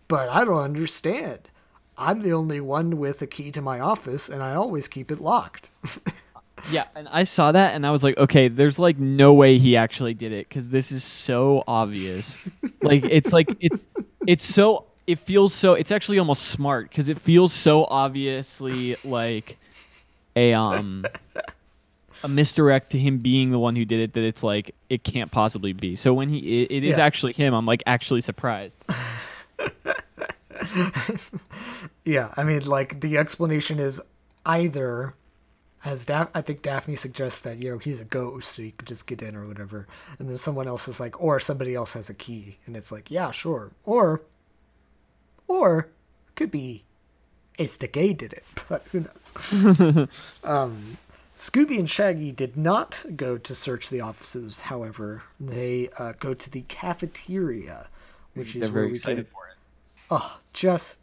"But I don't understand. I'm the only one with a key to my office, and I always keep it locked." Yeah, and I saw that and I was like, okay, there's like no way he actually did it because this is so obvious. like it's like it's it's so it feels so it's actually almost smart because it feels so obviously like a um a misdirect to him being the one who did it that it's like it can't possibly be. So when he it, it is Yeah. actually him, I'm like actually surprised. Yeah, I mean, like the explanation is either, as Daph- I think Daphne suggests that you know he's a ghost, so you could just get in or whatever, and then someone else is like, or somebody else has a key, and it's like, yeah, sure, or, or could be Ace Decade did it, but who knows? um, Scooby and Shaggy did not go to search the offices. However, they uh, go to the cafeteria, which is They're where very we excited get for it. oh, just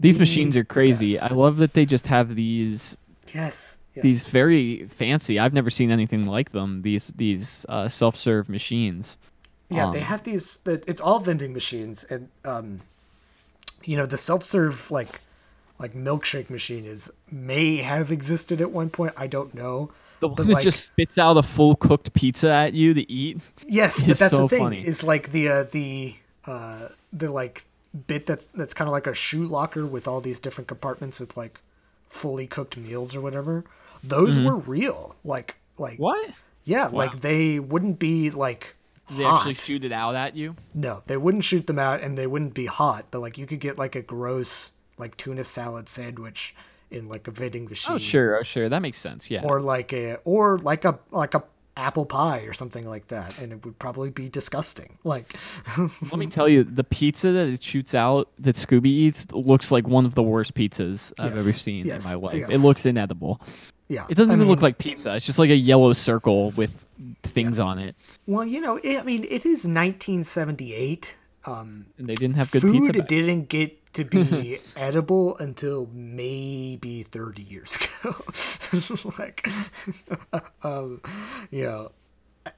These the machines are crazy. best. I love that they just have these yes, yes. these very fancy. I've never seen anything like them. These these uh, self-serve machines. Yeah, they Um, have these. It's all vending machines, and um, you know, the self-serve like like milkshake machine is may have existed at one point. I don't know, The one But, that like- just spits out a full cooked pizza at you to eat. Yes, but that's so the thing. funny. Is like the uh, the uh, the like bit that's that's kind of like a shoe locker with all these different compartments with like fully cooked meals or whatever. Those were real. Like like Mm-hmm. What? yeah, like they wouldn't be like They hot. actually shoot it out at you? No, they wouldn't shoot them out and they wouldn't be hot, but like you could get like a gross like tuna salad sandwich in like a vending machine. Oh sure, oh sure, that makes sense. Yeah. Or like a or like a like a apple pie or something like that and it would probably be disgusting. Like Let me tell you, the pizza that it shoots out that Scooby eats looks like one of the worst pizzas I've Yes, ever seen yes, in my life. yes. It looks inedible. Yeah. It doesn't I even look like pizza. It's just like a yellow circle with things on it. Well, you know, it, I mean, it is 1978. Um And they didn't have good food pizza. back- didn't get to be edible until maybe 30 years ago. like, um, you know,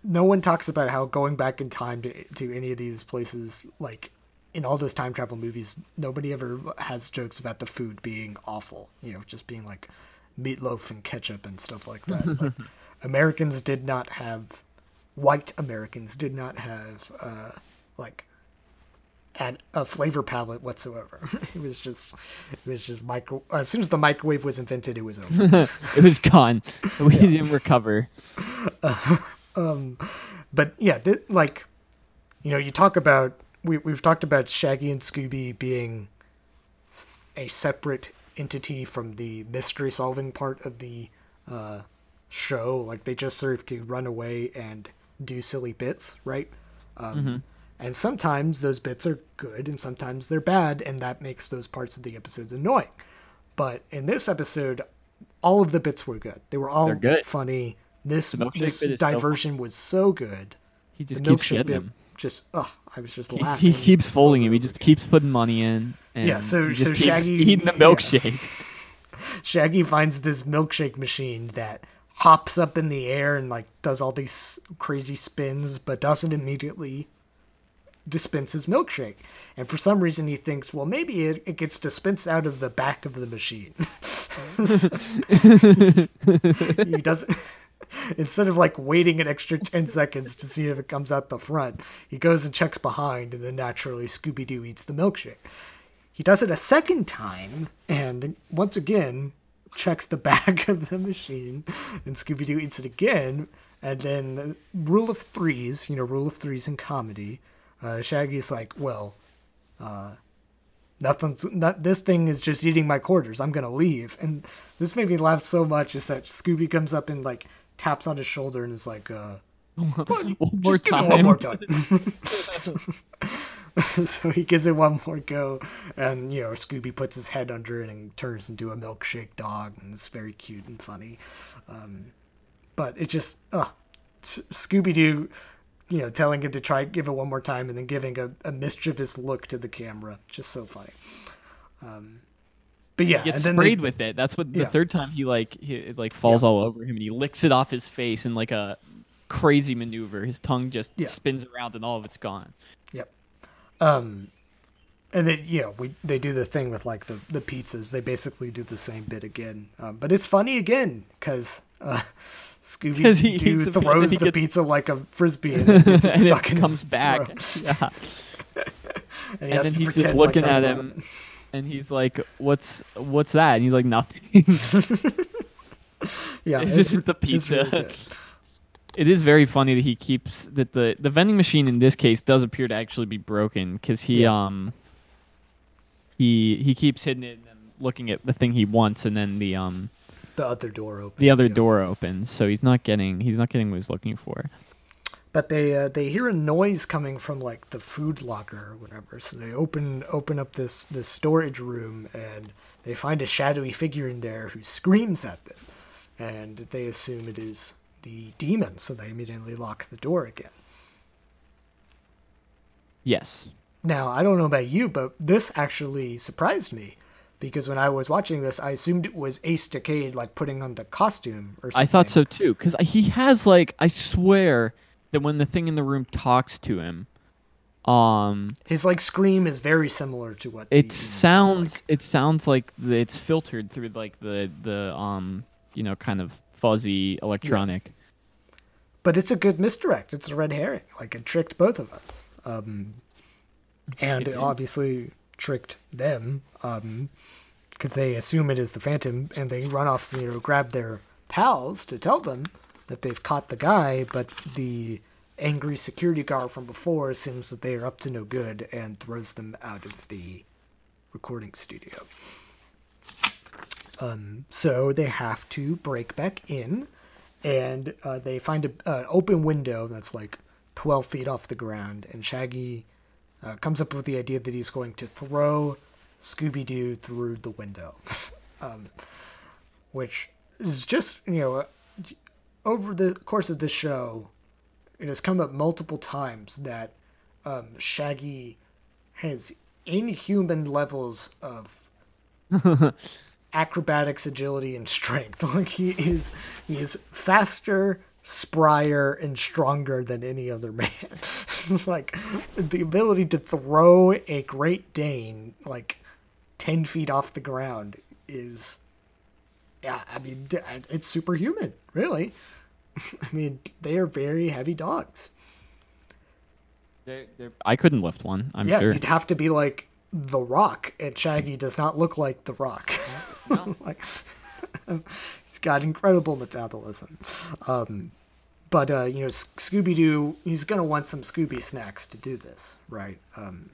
no one talks about how going back in time to, to any of these places, like in all those time travel movies, nobody ever has jokes about the food being awful, you know, just being like meatloaf and ketchup and stuff like that. Like, Americans did not have, white Americans did not have, uh, like, had a flavor palette whatsoever. It was just, it was just micro. As soon as the microwave was invented, it was over. it was gone. We didn't recover. but yeah, th- like, you know, you talk about we we've talked about Shaggy and Scooby being a separate entity from the mystery solving part of the uh, show. Like they just serve to run away and do silly bits, right? Um, And sometimes those bits are good, and sometimes they're bad, and that makes those parts of the episodes annoying. But in this episode, all of the bits were good. They were all good. funny. This this is so diversion was so good. He The just keeps milkshake getting bit him. Just ugh, I was just He, laughing. he keeps folding him. He just keeps putting money in. And Yeah, so- he so Shaggy- eating the yeah. milkshake. Shaggy finds this milkshake machine that hops up in the air and like does all these crazy spins, but doesn't immediately dispense his milkshake. And for some reason, he thinks, well, maybe it, it gets dispensed out of the back of the machine. he doesn't. Instead of like waiting an extra 10 seconds to see if it comes out the front, he goes and checks behind, and then naturally Scooby Doo eats the milkshake. He does it a second time, and once again checks the back of the machine, and Scooby Doo eats it again. And then rule of threes, you know, rule of threes in comedy. Uh, Shaggy's like, well, uh, nothing's not. This thing is just eating my quarters. I'm gonna leave. And this made me laugh so much is that Scooby comes up and like taps on his shoulder and is like, uh, One just more time. one more time. so he gives it one more go, and you know Scooby puts his head under it and turns into a milkshake dog, and it's very cute and funny. Um, but it just, uh, Scooby Doo, you know, telling him to try give it one more time, and then giving a, a mischievous look to the camera, just so funny. Um, but yeah, gets and then they- sprayed with it. That's what the Yeah. third time he like he it, like falls all over him and he licks it off his face in like a crazy maneuver. His tongue just Yeah. spins around and all of it's gone. Yep. Um, and then you know we they do the thing with like the the pizzas. They basically do the same bit again, um, but it's funny again because uh, Scooby he Doo eats the pi- throws he the gets- pizza like a frisbee and it gets it and stuck it in comes his back. throat. Yeah. and, and then he's just looking that at him. And he's like, "What's what's that?" And he's like, "Nothing." Yeah, it's just the it's really pizza. it is very funny that he keeps that the the vending machine in this case does appear to actually be broken because he Yeah. um he he keeps hitting it and then looking at the thing he wants and then the um the other door opens. the other yeah. door opens so he's not getting he's not getting what he's looking for but they uh, they hear a noise coming from like the food locker or whatever. So they open open up this this storage room and they find a shadowy figure in there who screams at them. And they assume it is the demon. So they immediately lock the door again. Yes. Now i don't know about you but this actually surprised me because when i was watching this i assumed it was ace decade like putting on the costume or something i thought so too because he has like i swear that when the thing in the room talks to him um his like scream is very similar to what it demon sounds like. it sounds like the, it's filtered through like the the um you know kind of fuzzy electronic. but it's a good misdirect. It's a red herring. Like it tricked both of us, um, and it did. obviously tricked them because they assume it is the Phantom, and they run off to you know grab their pals to tell them that they've caught the guy, but the angry security guard from before assumes that they are up to no good and throws them out of the recording studio. Um, so they have to break back in, and uh, they find an open window that's like 12 feet off the ground, and Shaggy uh, comes up with the idea that he's going to throw Scooby Doo through the window, um, which is just, you know, over the course of the show, it has come up multiple times that um, Shaggy has inhuman levels of acrobatics, agility, and strength. Like he is, he is faster, sprier, and stronger than any other man. like the ability to throw a Great Dane like ten feet off the ground is, yeah, I mean, it's superhuman, really. I mean, they are very heavy dogs. They're, they're, I couldn't lift one. I'm yeah, sure. you'd have to be like the Rock, and Shaggy does not look like the Rock. like he's got incredible metabolism. Um, but uh, you know, Scooby Doo, he's gonna want some Scooby snacks to do this, right? Um,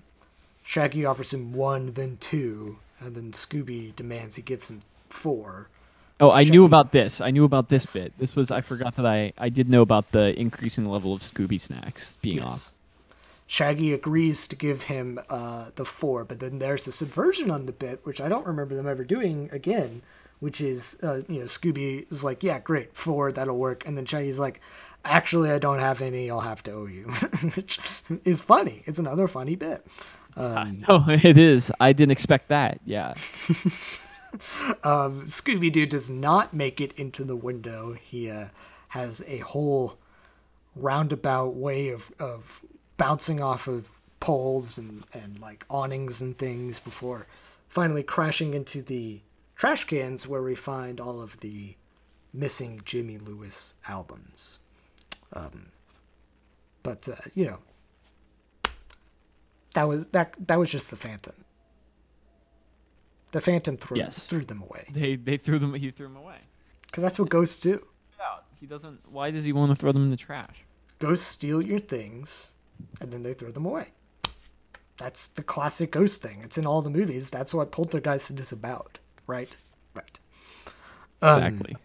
Shaggy offers him one, then two, and then Scooby demands he gives him four. Oh, I knew about this. I knew about this Yes. bit. This was I forgot that I I did know about the increasing level of Scooby snacks being off. Shaggy agrees to give him uh, the four, but then there's a subversion on the bit, which I don't remember them ever doing again, which is, uh, you know, Scooby is like, yeah, great, four, that'll work. And then Shaggy's like, actually, I don't have any, I'll have to owe you, which is funny. It's another funny bit. Um, No, it is. I didn't expect that. Yeah. Scooby Doo does not make it into the window. He uh, has a whole roundabout way of, of bouncing off of poles and, and like awnings and things before finally crashing into the trash cans where we find all of the missing Jimmy Lewis albums. Um, but uh, you know, that was that that was just the Phantom. The Phantom threw Yes. threw them away They they threw them. He threw them away. because that's what ghosts do. He doesn't. Why does he want to throw them in the trash? Ghosts steal your things, and then they throw them away. That's the classic ghost thing. It's in all the movies. That's what Poltergeist is about, right? Right. Exactly.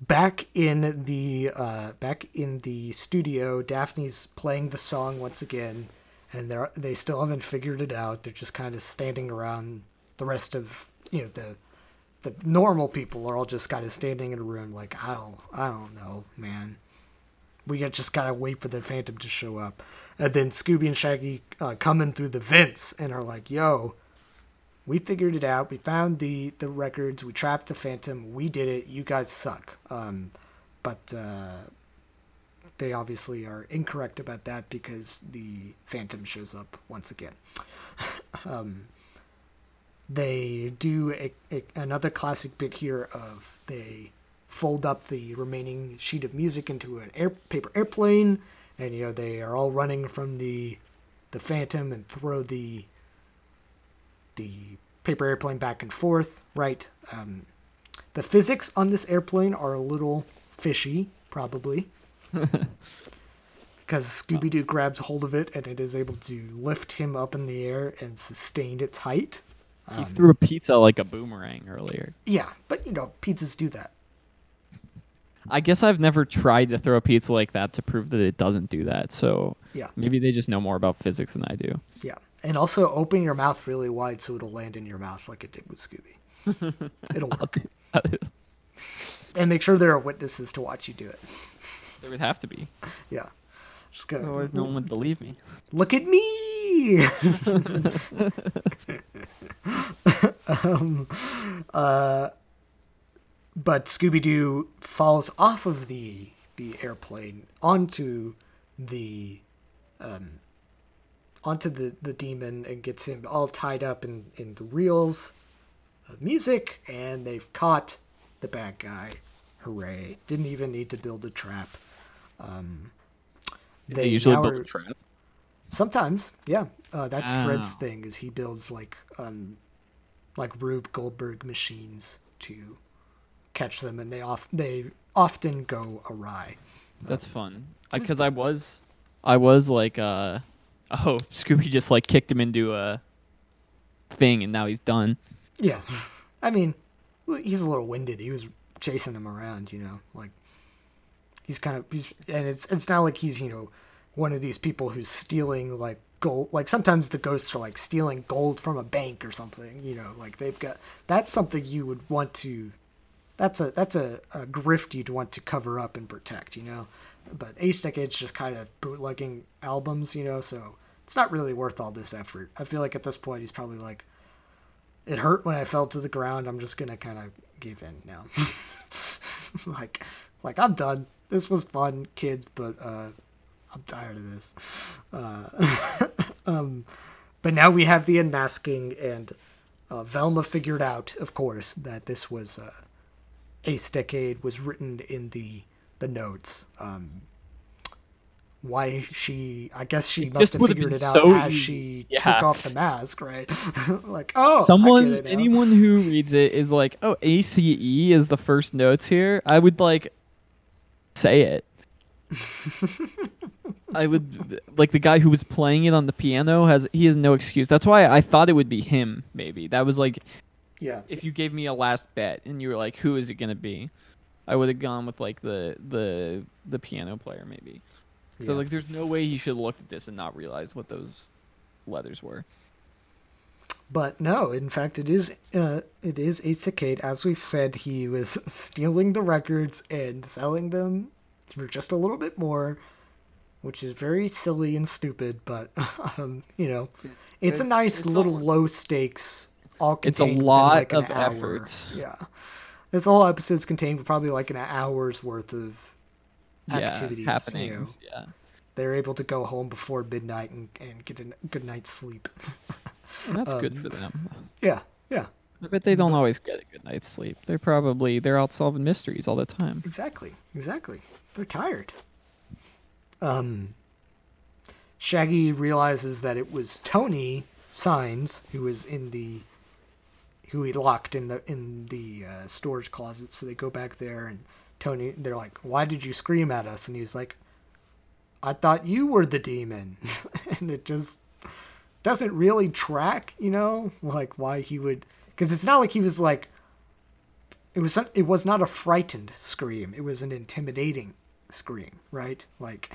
Back in the uh, back in the studio, Daphne's playing the song once again, and they they still haven't figured it out. They're just kind of standing around. The rest of you know the the normal people are all just kind of standing in a room, like I don't I don't know, man. We got- just gotta wait for the Phantom to show up, and then Scooby and Shaggy uh, come in through the vents and are like, "Yo, we figured it out. We found the the records. We trapped the Phantom. We did it. You guys suck." Um, but uh, they obviously are incorrect about that because the Phantom shows up once again. um, they do a, a, another classic bit here of they fold up the remaining sheet of music into an air paper airplane, and you know they are all running from the the Phantom and throw the the paper airplane back and forth. Right. Um, the physics on this airplane are a little fishy, probably. Because Scooby Doo grabs hold of it and it is able to lift him up in the air and sustain its height. He um, threw a pizza like a boomerang earlier. Yeah, but you know, pizzas do that. I guess I've never tried to throw a pizza like that to prove that it doesn't do that. So Yeah. maybe they just know more about physics than I do. Yeah. And also open your mouth really wide so it'll land in your mouth like it did with Scooby. It'll work. And make sure there are witnesses to watch you do it. there would have to be. Yeah. Just go. Otherwise, no one would believe me. Look at me. um, uh, but Scooby Doo falls off of the the airplane onto the um, onto the, the demon and gets him all tied up in, in the reels of music, and they've caught the bad guy. Hooray! Didn't even need to build a trap. Um, They, usually build are- a trap. Sometimes, yeah. Uh, that's Fred's thing. Is he builds like um, like Rube Goldberg machines to catch them, and they off they often go awry. That's fun. Because I was, I was like, uh, oh, Scooby just like kicked him into a thing, and now he's done. Yeah, I mean, he's a little winded. He was chasing him around, you know, like he's kind of, he's, and it's it's not like he's you know one of these people who's stealing like gold. Like sometimes the ghosts are like stealing gold from a bank or something, you know, like they've got that's something you would want to. That's a that's a, a grift you'd want to cover up and protect, you know. But Ace Decade's just kind of bootlegging albums, you know, so it's not really worth all this effort. I feel like at this point he's probably like, it hurt when I fell to the ground. I'm just gonna kind of give in now. like, like I'm done. This was fun, kids, but uh, I'm tired of this. Uh, um, but now we have the unmasking, and uh, Velma figured out, of course, that this was uh, Ace Decade was written in the the notes. Um, why she? I guess she must have figured it out so as she Yeah. took off the mask, right? like, oh, Someone, anyone who reads it is like, oh, ACE is the first notes here. I would like say it. I would like the guy who was playing it on the piano has he has no excuse. That's why I thought it would be him. Maybe that was like Yeah, if you gave me a last bet and you were like, who is it gonna be? I would have gone with like the the the piano player maybe. So Yeah. like, there's no way he should have looked at this and not realized what those letters were. But no, in fact, it is uh, it is Ace Decade. As we've said, he was stealing the records and selling them for just a little bit more, which is very silly and stupid. But um, you know, it's, a nice it's little all- low stakes. All It's a lot like, of hour. efforts. Yeah, this whole episode's contained for probably like an hour's worth of activities. yeah, You know. Yeah. They're able to go home before midnight and, and get a good night's sleep. And that's good Um, for them. yeah, yeah. I bet they don't always get a good night's sleep. They're probably they're out solving mysteries all the time. Exactly, exactly. They're tired. Um, Shaggy realizes that it was Tony Signs who was in the who he locked in the in the uh, storage closet. So they go back there and Tony, they're like, "Why did you scream at us?" And he's like, "I thought you were the demon," and it just doesn't really track, you know, like why he would, because it's not like he was like it was it was not a frightened scream it was an intimidating scream right like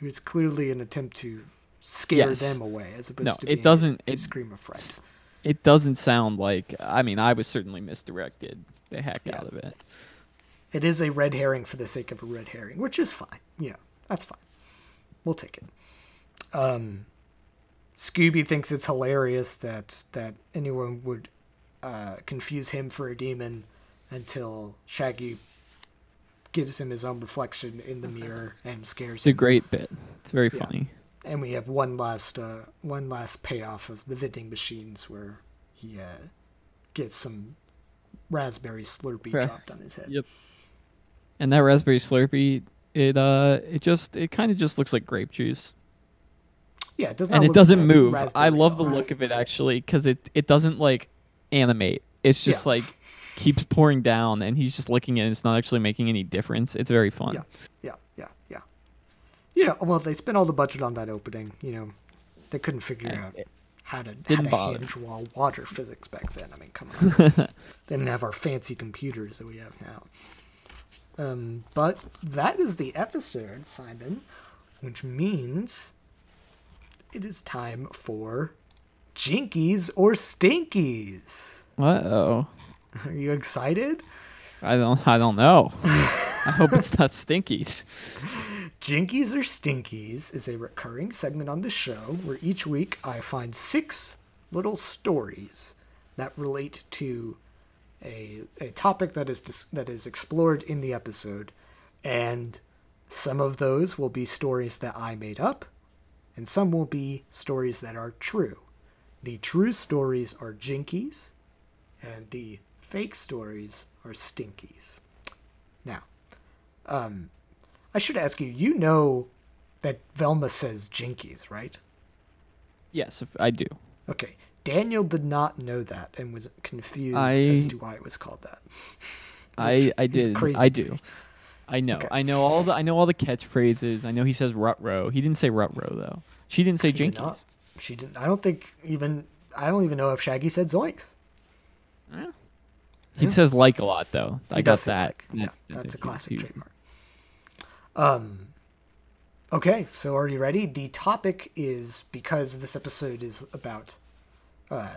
it was clearly an attempt to scare Yes. them away as opposed No, to it doesn't- a, it- scream of fright It doesn't sound like I mean, I was certainly misdirected the heck Yeah. out of it. it is a red herring for the sake of a red herring which is fine yeah that's fine we'll take it um scooby thinks it's hilarious that that anyone would uh, confuse him for a demon until shaggy gives him his own reflection in the mirror and scares It's a great bit. It's very Yeah. funny. and we have one last uh, one last payoff of the vending machines where he uh, gets some raspberry Slurpee Ra- dropped on his head. Yep. And that raspberry Slurpee, it uh, it just it kind of just looks like grape juice, Yeah, it does not. and it doesn't like move. I love the look of it actually because it it doesn't like animate. It's just Yeah. like keeps pouring down, and he's just looking at it. It's not actually making any difference. It's very fun. Yeah, yeah, yeah, yeah. Yeah, well, they spent all the budget on that opening. You know, they couldn't figure Yeah, out it how to how didn't to bother. hand draw water physics back then. I mean, come on. they didn't have our fancy computers that we have now. Um, but that is the episode, Simon, which means it is time for Jinkies or Stinkies. Uh oh. Are you excited? I don't. I don't know. I hope it's not Stinkies. Jinkies or Stinkies is a recurring segment on the show where each week I find six little stories that relate to a, a topic that is dis- that is explored in the episode, and some of those will be stories that I made up, and some will be stories that are true. The true stories are Jinkies, and the fake stories are Stinkies. Now, um, I should ask you. You know that Velma says Jinkies, right? Yes, I do. Okay. Daniel did not know that and was confused I- as to why it was called that. I I did. crazy I do. me. I know. Okay. I know all the I know all the catchphrases. I know he says rut row. He didn't say rut row though. She didn't say jinkies. not. She didn't. I don't think even. I don't even know if Shaggy said Zoinks. He says like a lot though. I He got that. like. Yeah, That- that's a classic huge- trademark. Um. Okay, so are you ready? The topic is because this episode is about uh,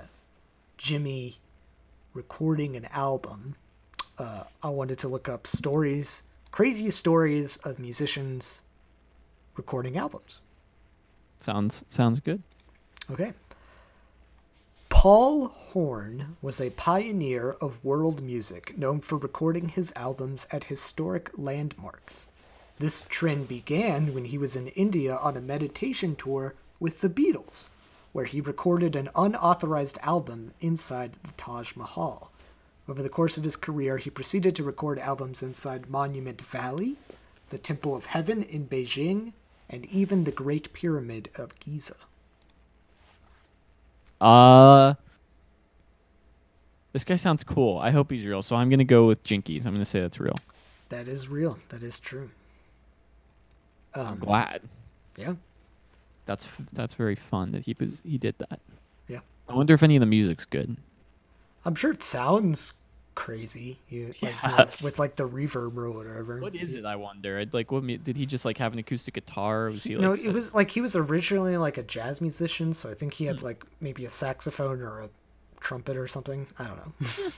Jimmy recording an album. Uh, I wanted to look up stories, craziest stories of musicians recording albums. Sounds sounds good. Okay. Paul Horn was a pioneer of world music known for recording his albums at historic landmarks. This trend began when he was in India on a meditation tour with the Beatles, where he recorded an unauthorized album inside the Taj Mahal. Over the course of his career, he proceeded to record albums inside Monument Valley, the Temple of Heaven in Beijing, and even the Great Pyramid of Giza. Uh This guy sounds cool. I hope he's real. So I'm gonna go with Jinkies. I'm gonna say that's real. That is real. That is true. I'm Um, glad. yeah, That's that's very fun that he was he did that. yeah. I wonder if any of the music's good. I'm sure it sounds crazy. You, like, you know, with like the reverb or whatever. What is it? I wonder. Like, what did he just like have an acoustic guitar? Was he like? no, it was like he was originally like a jazz musician, so I think he Hmm. had like maybe a saxophone or a trumpet or something. I don't know.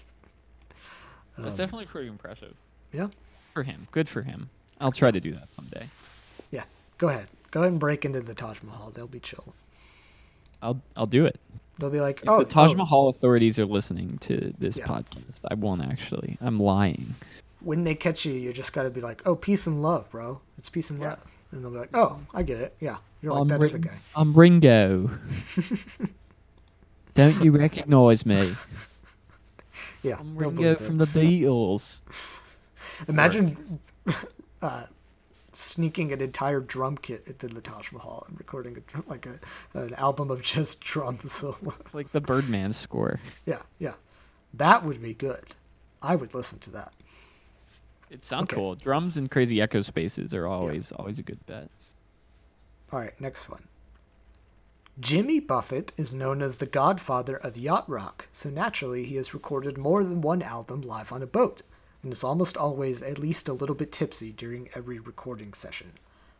That's definitely pretty impressive yeah, for him. Good for him. I'll try to do that someday. yeah. Go ahead. Go ahead and break into the Taj Mahal. They'll be chill. I'll I'll do it. They'll be like, If oh, the Taj oh, Mahal authorities are listening to this Yeah. podcast, I won't actually. I'm lying. when they catch you, you just got to be like, oh, peace and love, bro. It's peace and love. And they'll be like, oh, I get it. Yeah, you're like I'm, that Ring- other guy. I'm Ringo. Don't you recognise me? Yeah, I'm Ringo from the Beatles. Imagine uh, sneaking an entire drum kit into the Taj Mahal and recording a, like a, an album of just drum solo. Like the Birdman score. yeah, yeah, that would be good. I would listen to that. It sounds Okay. cool. Drums and crazy echo spaces are always always a good bet. All right, next one. Jimmy Buffett is known as the godfather of yacht rock, so naturally he has recorded more than one album live on a boat, and is almost always at least a little bit tipsy during every recording session.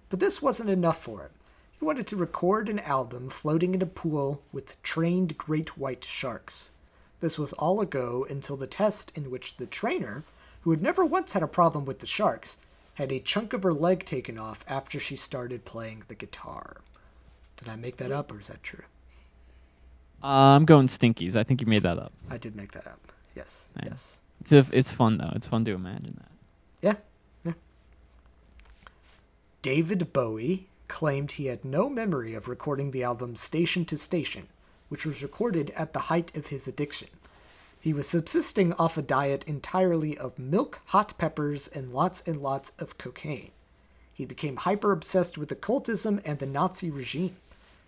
But this wasn't enough for him. He wanted to record an album floating in a pool with trained great white sharks. This was all a go until the test in which the trainer, who had never once had a problem with the sharks, had a chunk of her leg taken off after she started playing the guitar. Did I make that up or is that true? Uh, I'm going Stinkies. I think you made that up. I did make that up. Yes. Nice. Yes. It's if- it's fun though. It's fun to imagine that. Yeah. Yeah. David Bowie claimed he had no memory of recording the album Station to Station, which was recorded at the height of his addiction. He was subsisting off a diet entirely of milk, hot peppers, and lots and lots of cocaine. He became hyper obsessed with occultism and the Nazi regime.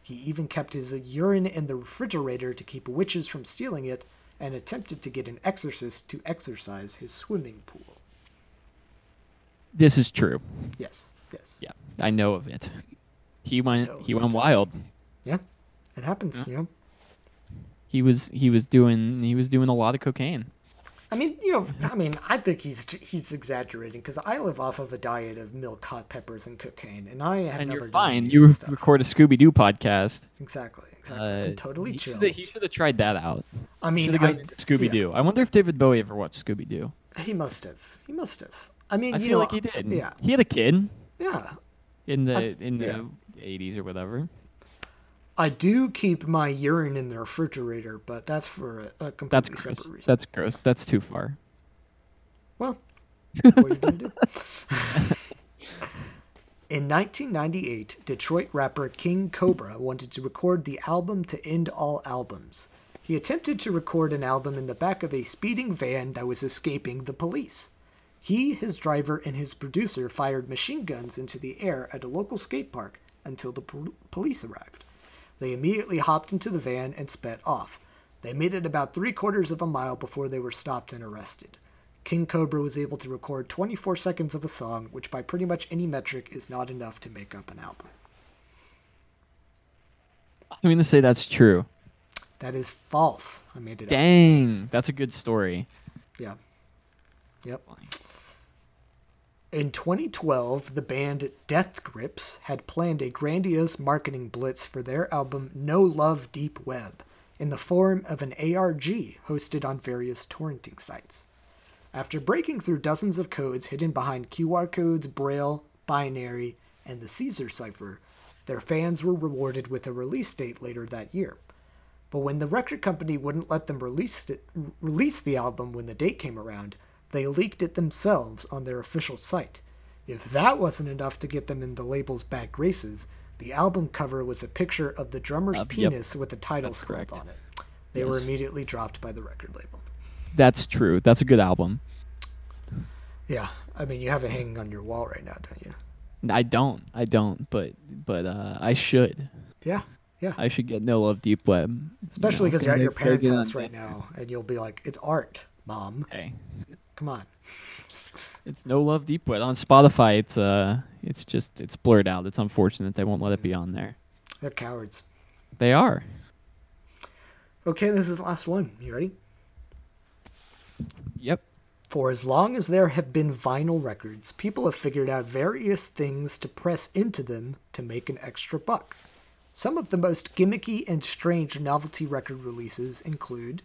He even kept his urine in the refrigerator to keep witches from stealing it, and attempted to get an exorcist to exorcise his swimming pool. This is true. Yes, yes. Yeah, I know of it. He went he went wild. Yeah, it happens, you know. He was he was doing he was doing a lot of cocaine. I mean, you know, I mean, I think he's he's exaggerating because I live off of a diet of milk, hot peppers, and cocaine, and I have And never you're done fine. You stuff. record a Scooby Doo podcast. exactly, exactly. Uh, I'm totally he chill. shoulda- He should have tried that out. I mean, Should have Scooby Doo. I wonder if David Bowie ever watched Scooby Doo. he must have. He must have. I mean, I feel know, like he did. Yeah, He had a kid yeah. in the I- in the yeah. 80s or whatever. I do keep my urine in the refrigerator, but that's for a, a That's completely gross. separate reason. That's gross. That's too far. Well, what are you gonna do? In 1998, Detroit rapper King Cobra wanted to record the album to end all albums. He attempted to record an album in the back of a speeding van that was escaping the police. He, his driver, and his producer fired machine guns into the air at a local skate park until the pol- police arrived. They immediately hopped into the van and sped off. They made it about three quarters of a mile before they were stopped and arrested. King Cobra was able to record 24 seconds of a song, which by pretty much any metric is not enough to make up an album. I'm gonna say that's true. That is false. I made it up. Dang, that's a good story. Yeah. Yep. In 2012, the band Death Grips had planned a grandiose marketing blitz for their album No Love Deep Web in the form of an ARG hosted on various torrenting sites. After breaking through dozens of codes hidden behind QR codes, Braille, binary, and the Caesar cipher, their fans were rewarded with a release date later that year. But when the record company wouldn't let them release it, release the album when the date came around, they leaked it themselves on their official site. If that wasn't enough to get them in the label's bad graces, the album cover was a picture of the drummer's Uh, yep. penis with the title That's scrawled correct. on it. They were immediately dropped by the record label. That's true. That's a good album. Yeah, I mean, you have it hanging on your wall right now, don't you? I don't. I don't. But but uh, I should. Yeah, yeah. I should get No Love Deep Web. Especially you know, because you're at your parents' house right now, and you'll be like, "It's art, mom. Hey, Come on." it's No Love Deep Web on Spotify. It's uh, it's just it's blurred out. It's unfortunate they won't let it be on there. They're cowards. They are. Okay, this is the last one. You ready? Yep. For as long as there have been vinyl records, people have figured out various things to press into them to make an extra buck. Some of the most gimmicky and strange novelty record releases include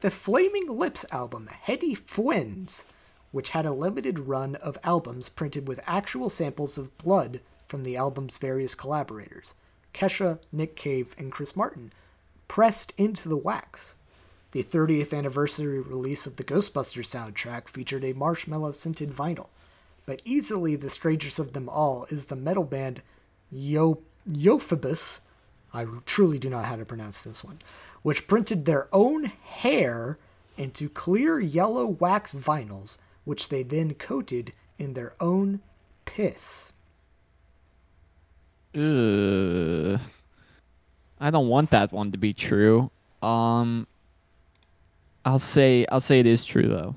the Flaming Lips album Heady Fwends, which had a limited run of albums printed with actual samples of blood from the album's various collaborators Kesha, Nick Cave, and Chris Martin, pressed into the wax. The 30th anniversary release of the Ghostbusters soundtrack featured a marshmallow scented vinyl, but easily the strangest of them all is the metal band Yo- Euphoebus. I truly do not know how to pronounce this one, which printed their own hair into clear yellow wax vinyls, which they then coated in their own piss. Ugh. I don't want that one to be true. Um. I'll say I'll say it is true though.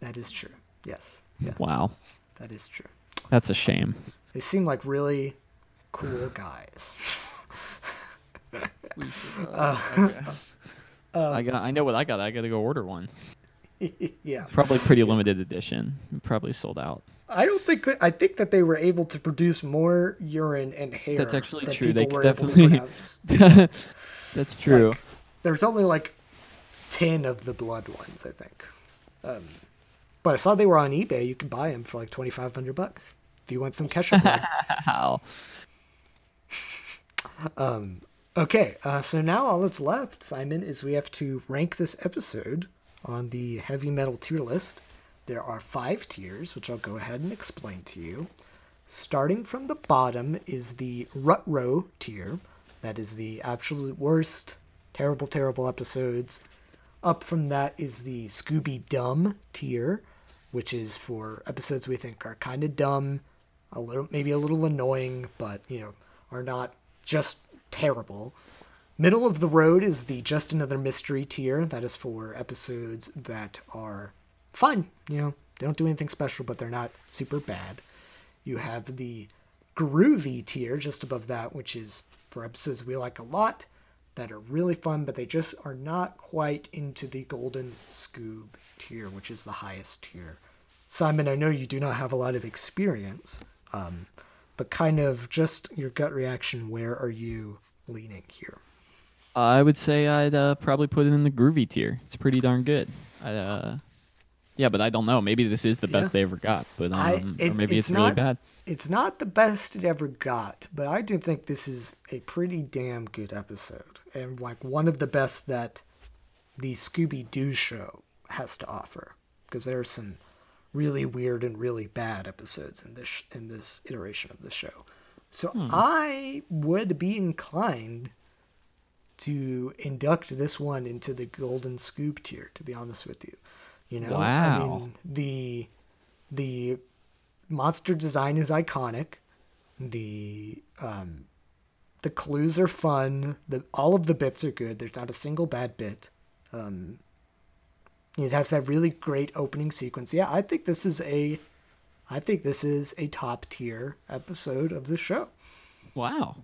That is true. Yes. Yes. Wow, That is true. that's a shame. They seem like really cool guys. Uh, uh, uh, I got I know what I got. I got to go order one. yeah. Probably pretty limited edition. Probably sold out. I don't think that I think that they were able to produce more urine and hair. That's actually than true. They People could able to definitely- That's true. Like, There's only like ten of the blood ones, I think. Um, but I saw they were on eBay. You could buy them for like twenty five hundred bucks if you want some Kesha blood. How? Um, Okay, uh, so now all that's left, Simon, is we have to rank this episode on the Heavy Meddle tier list. There are five tiers, which I'll go ahead and explain to you. Starting from the bottom is the Rut Row tier. That is the absolute worst, terrible, terrible episodes. Up from that is the Scooby Dumb tier, which is for episodes we think are kind of dumb, a little maybe a little annoying, but you know are not just terrible. Middle of the road is the Just Another Mystery tier. That is for episodes that are fun. You know, they don't do anything special, but they're not super bad. You have the Groovy tier just above that, which is for episodes we like a lot that are really fun, but they just are not quite into the Golden Scoob tier, which is the highest tier. Simon, I know you do not have a lot of experience, um, but kind of just your gut reaction. Where are you leaning here? I would say I'd uh, probably put it in the groovy tier. It's pretty darn good. I, uh, yeah, but I don't know. Maybe this is the Yeah. best they ever got, but um, I- or maybe it's it's, really bad. It's not the best it ever got, but I do think this is a pretty damn good episode, and like one of the best that the Scooby Doo show has to offer. Because there are some really weird and really bad episodes in this in this iteration of the show. So I would be inclined to induct this one into the Golden Scoob tier. To be honest with you, you know, I mean the the monster design is iconic. The um, the clues are fun. The all of the bits are good. There's not a single bad bit. Um, it has that really great opening sequence. Yeah, I think this is a, I think this is a top tier episode of the show. Wow.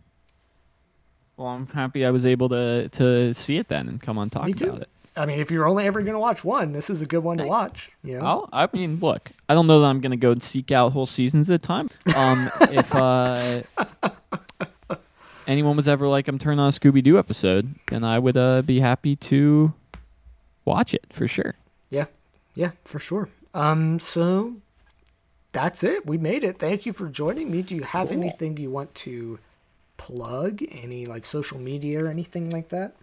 Well, I'm happy I was able to to see it then and come on talk about it. I mean, if you're only ever going to watch one, this is a good one to watch. You know? I'll, I mean, look, I don't know that I'm gonna go and seek out whole seasons at a time. Um, if uh, anyone was ever like, I'm turning on a Scooby Doo episode, then I would uh, be happy to watch it for sure. Yeah, yeah, for sure. Um, so that's it. We made it. Thank you for joining me. Do you have anything you want to plug? Any like social media or anything like that?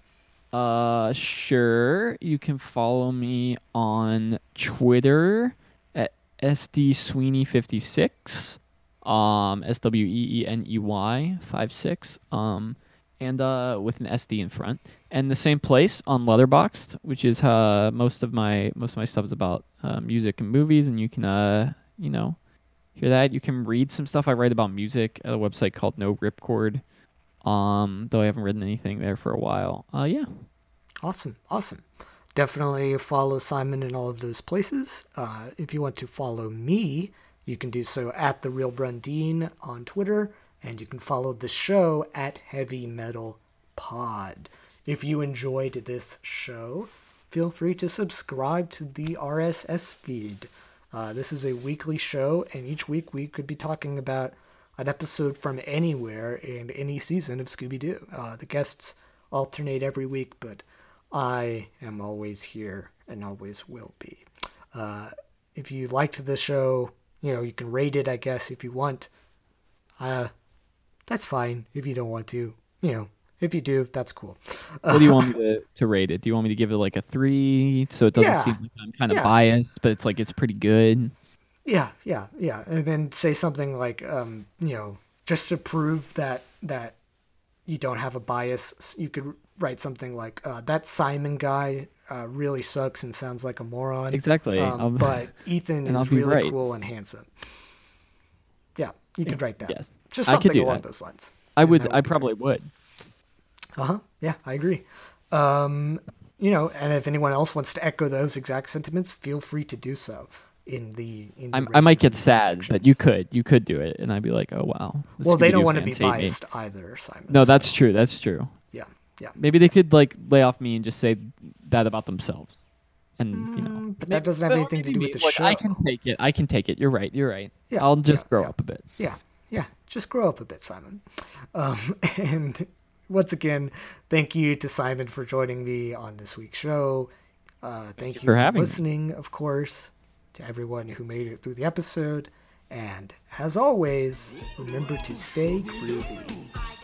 Uh, sure. You can follow me on Twitter at SD Sweeney fifty six, um, S W E E N E Y five six, um, and uh, with an SD in front, and the same place on Letterboxd, which is uh most of my most of my stuff is about uh, music and movies, and you can uh you know hear that. You can read some stuff I write about music at a website called No Ripcord. Um, though I haven't written anything there for a while. Uh, yeah. Awesome, awesome. Definitely follow Simon in all of those places. Uh, if you want to follow me, you can do so at the Real Brundeen on Twitter, and you can follow the show at Heavy Meddle Pod. If you enjoyed this show, feel free to subscribe to the RSS feed. Uh, this is a weekly show, and each week we could be talking about an episode from anywhere in any season of Scooby Doo. Uh, the guests alternate every week, but I am always here and always will be. Uh, if you liked the show, you know, you can rate it, I guess, if you want. Uh, that's fine if you don't want to. You know, if you do, that's cool. What do you want me to, to rate it? Do you want me to give it like a three so it doesn't Yeah. seem like I'm kind of Yeah. biased, but it's like it's pretty good? Yeah, yeah, yeah. And then say something like, um, you know, just to prove that that you don't have a bias, you could write something like, uh, "That Simon guy uh, really sucks and sounds like a moron." Exactly. Um, but Ethan is really right. cool and handsome. Yeah, you could write that. yes. Just I could something do along that. those lines. I And would. I be probably would. uh huh. Yeah, I agree. Um, you know, and if anyone else wants to echo those exact sentiments, feel free to do so in the. In the I'm, might get sad, sections. but you could. You could do it, and I'd be like, oh wow. Well, they don't want to be fans hate me. biased either, Simon. No, so, that's true. That's true. yeah, yeah. Maybe they could like lay off me and just say that about themselves, and you know. Mm, but that doesn't have anything to do me. with the Look, show. I can take it. I can take it. You're right. You're right. Yeah, I'll just yeah, grow yeah. up a bit. Yeah, yeah. Just grow up a bit, Simon. Um, and once again, thank you to Simon for joining me on this week's show. Uh, thank, you, for for, having me. listening, of course, to everyone who made it through the episode. And as always, remember to stay groovy.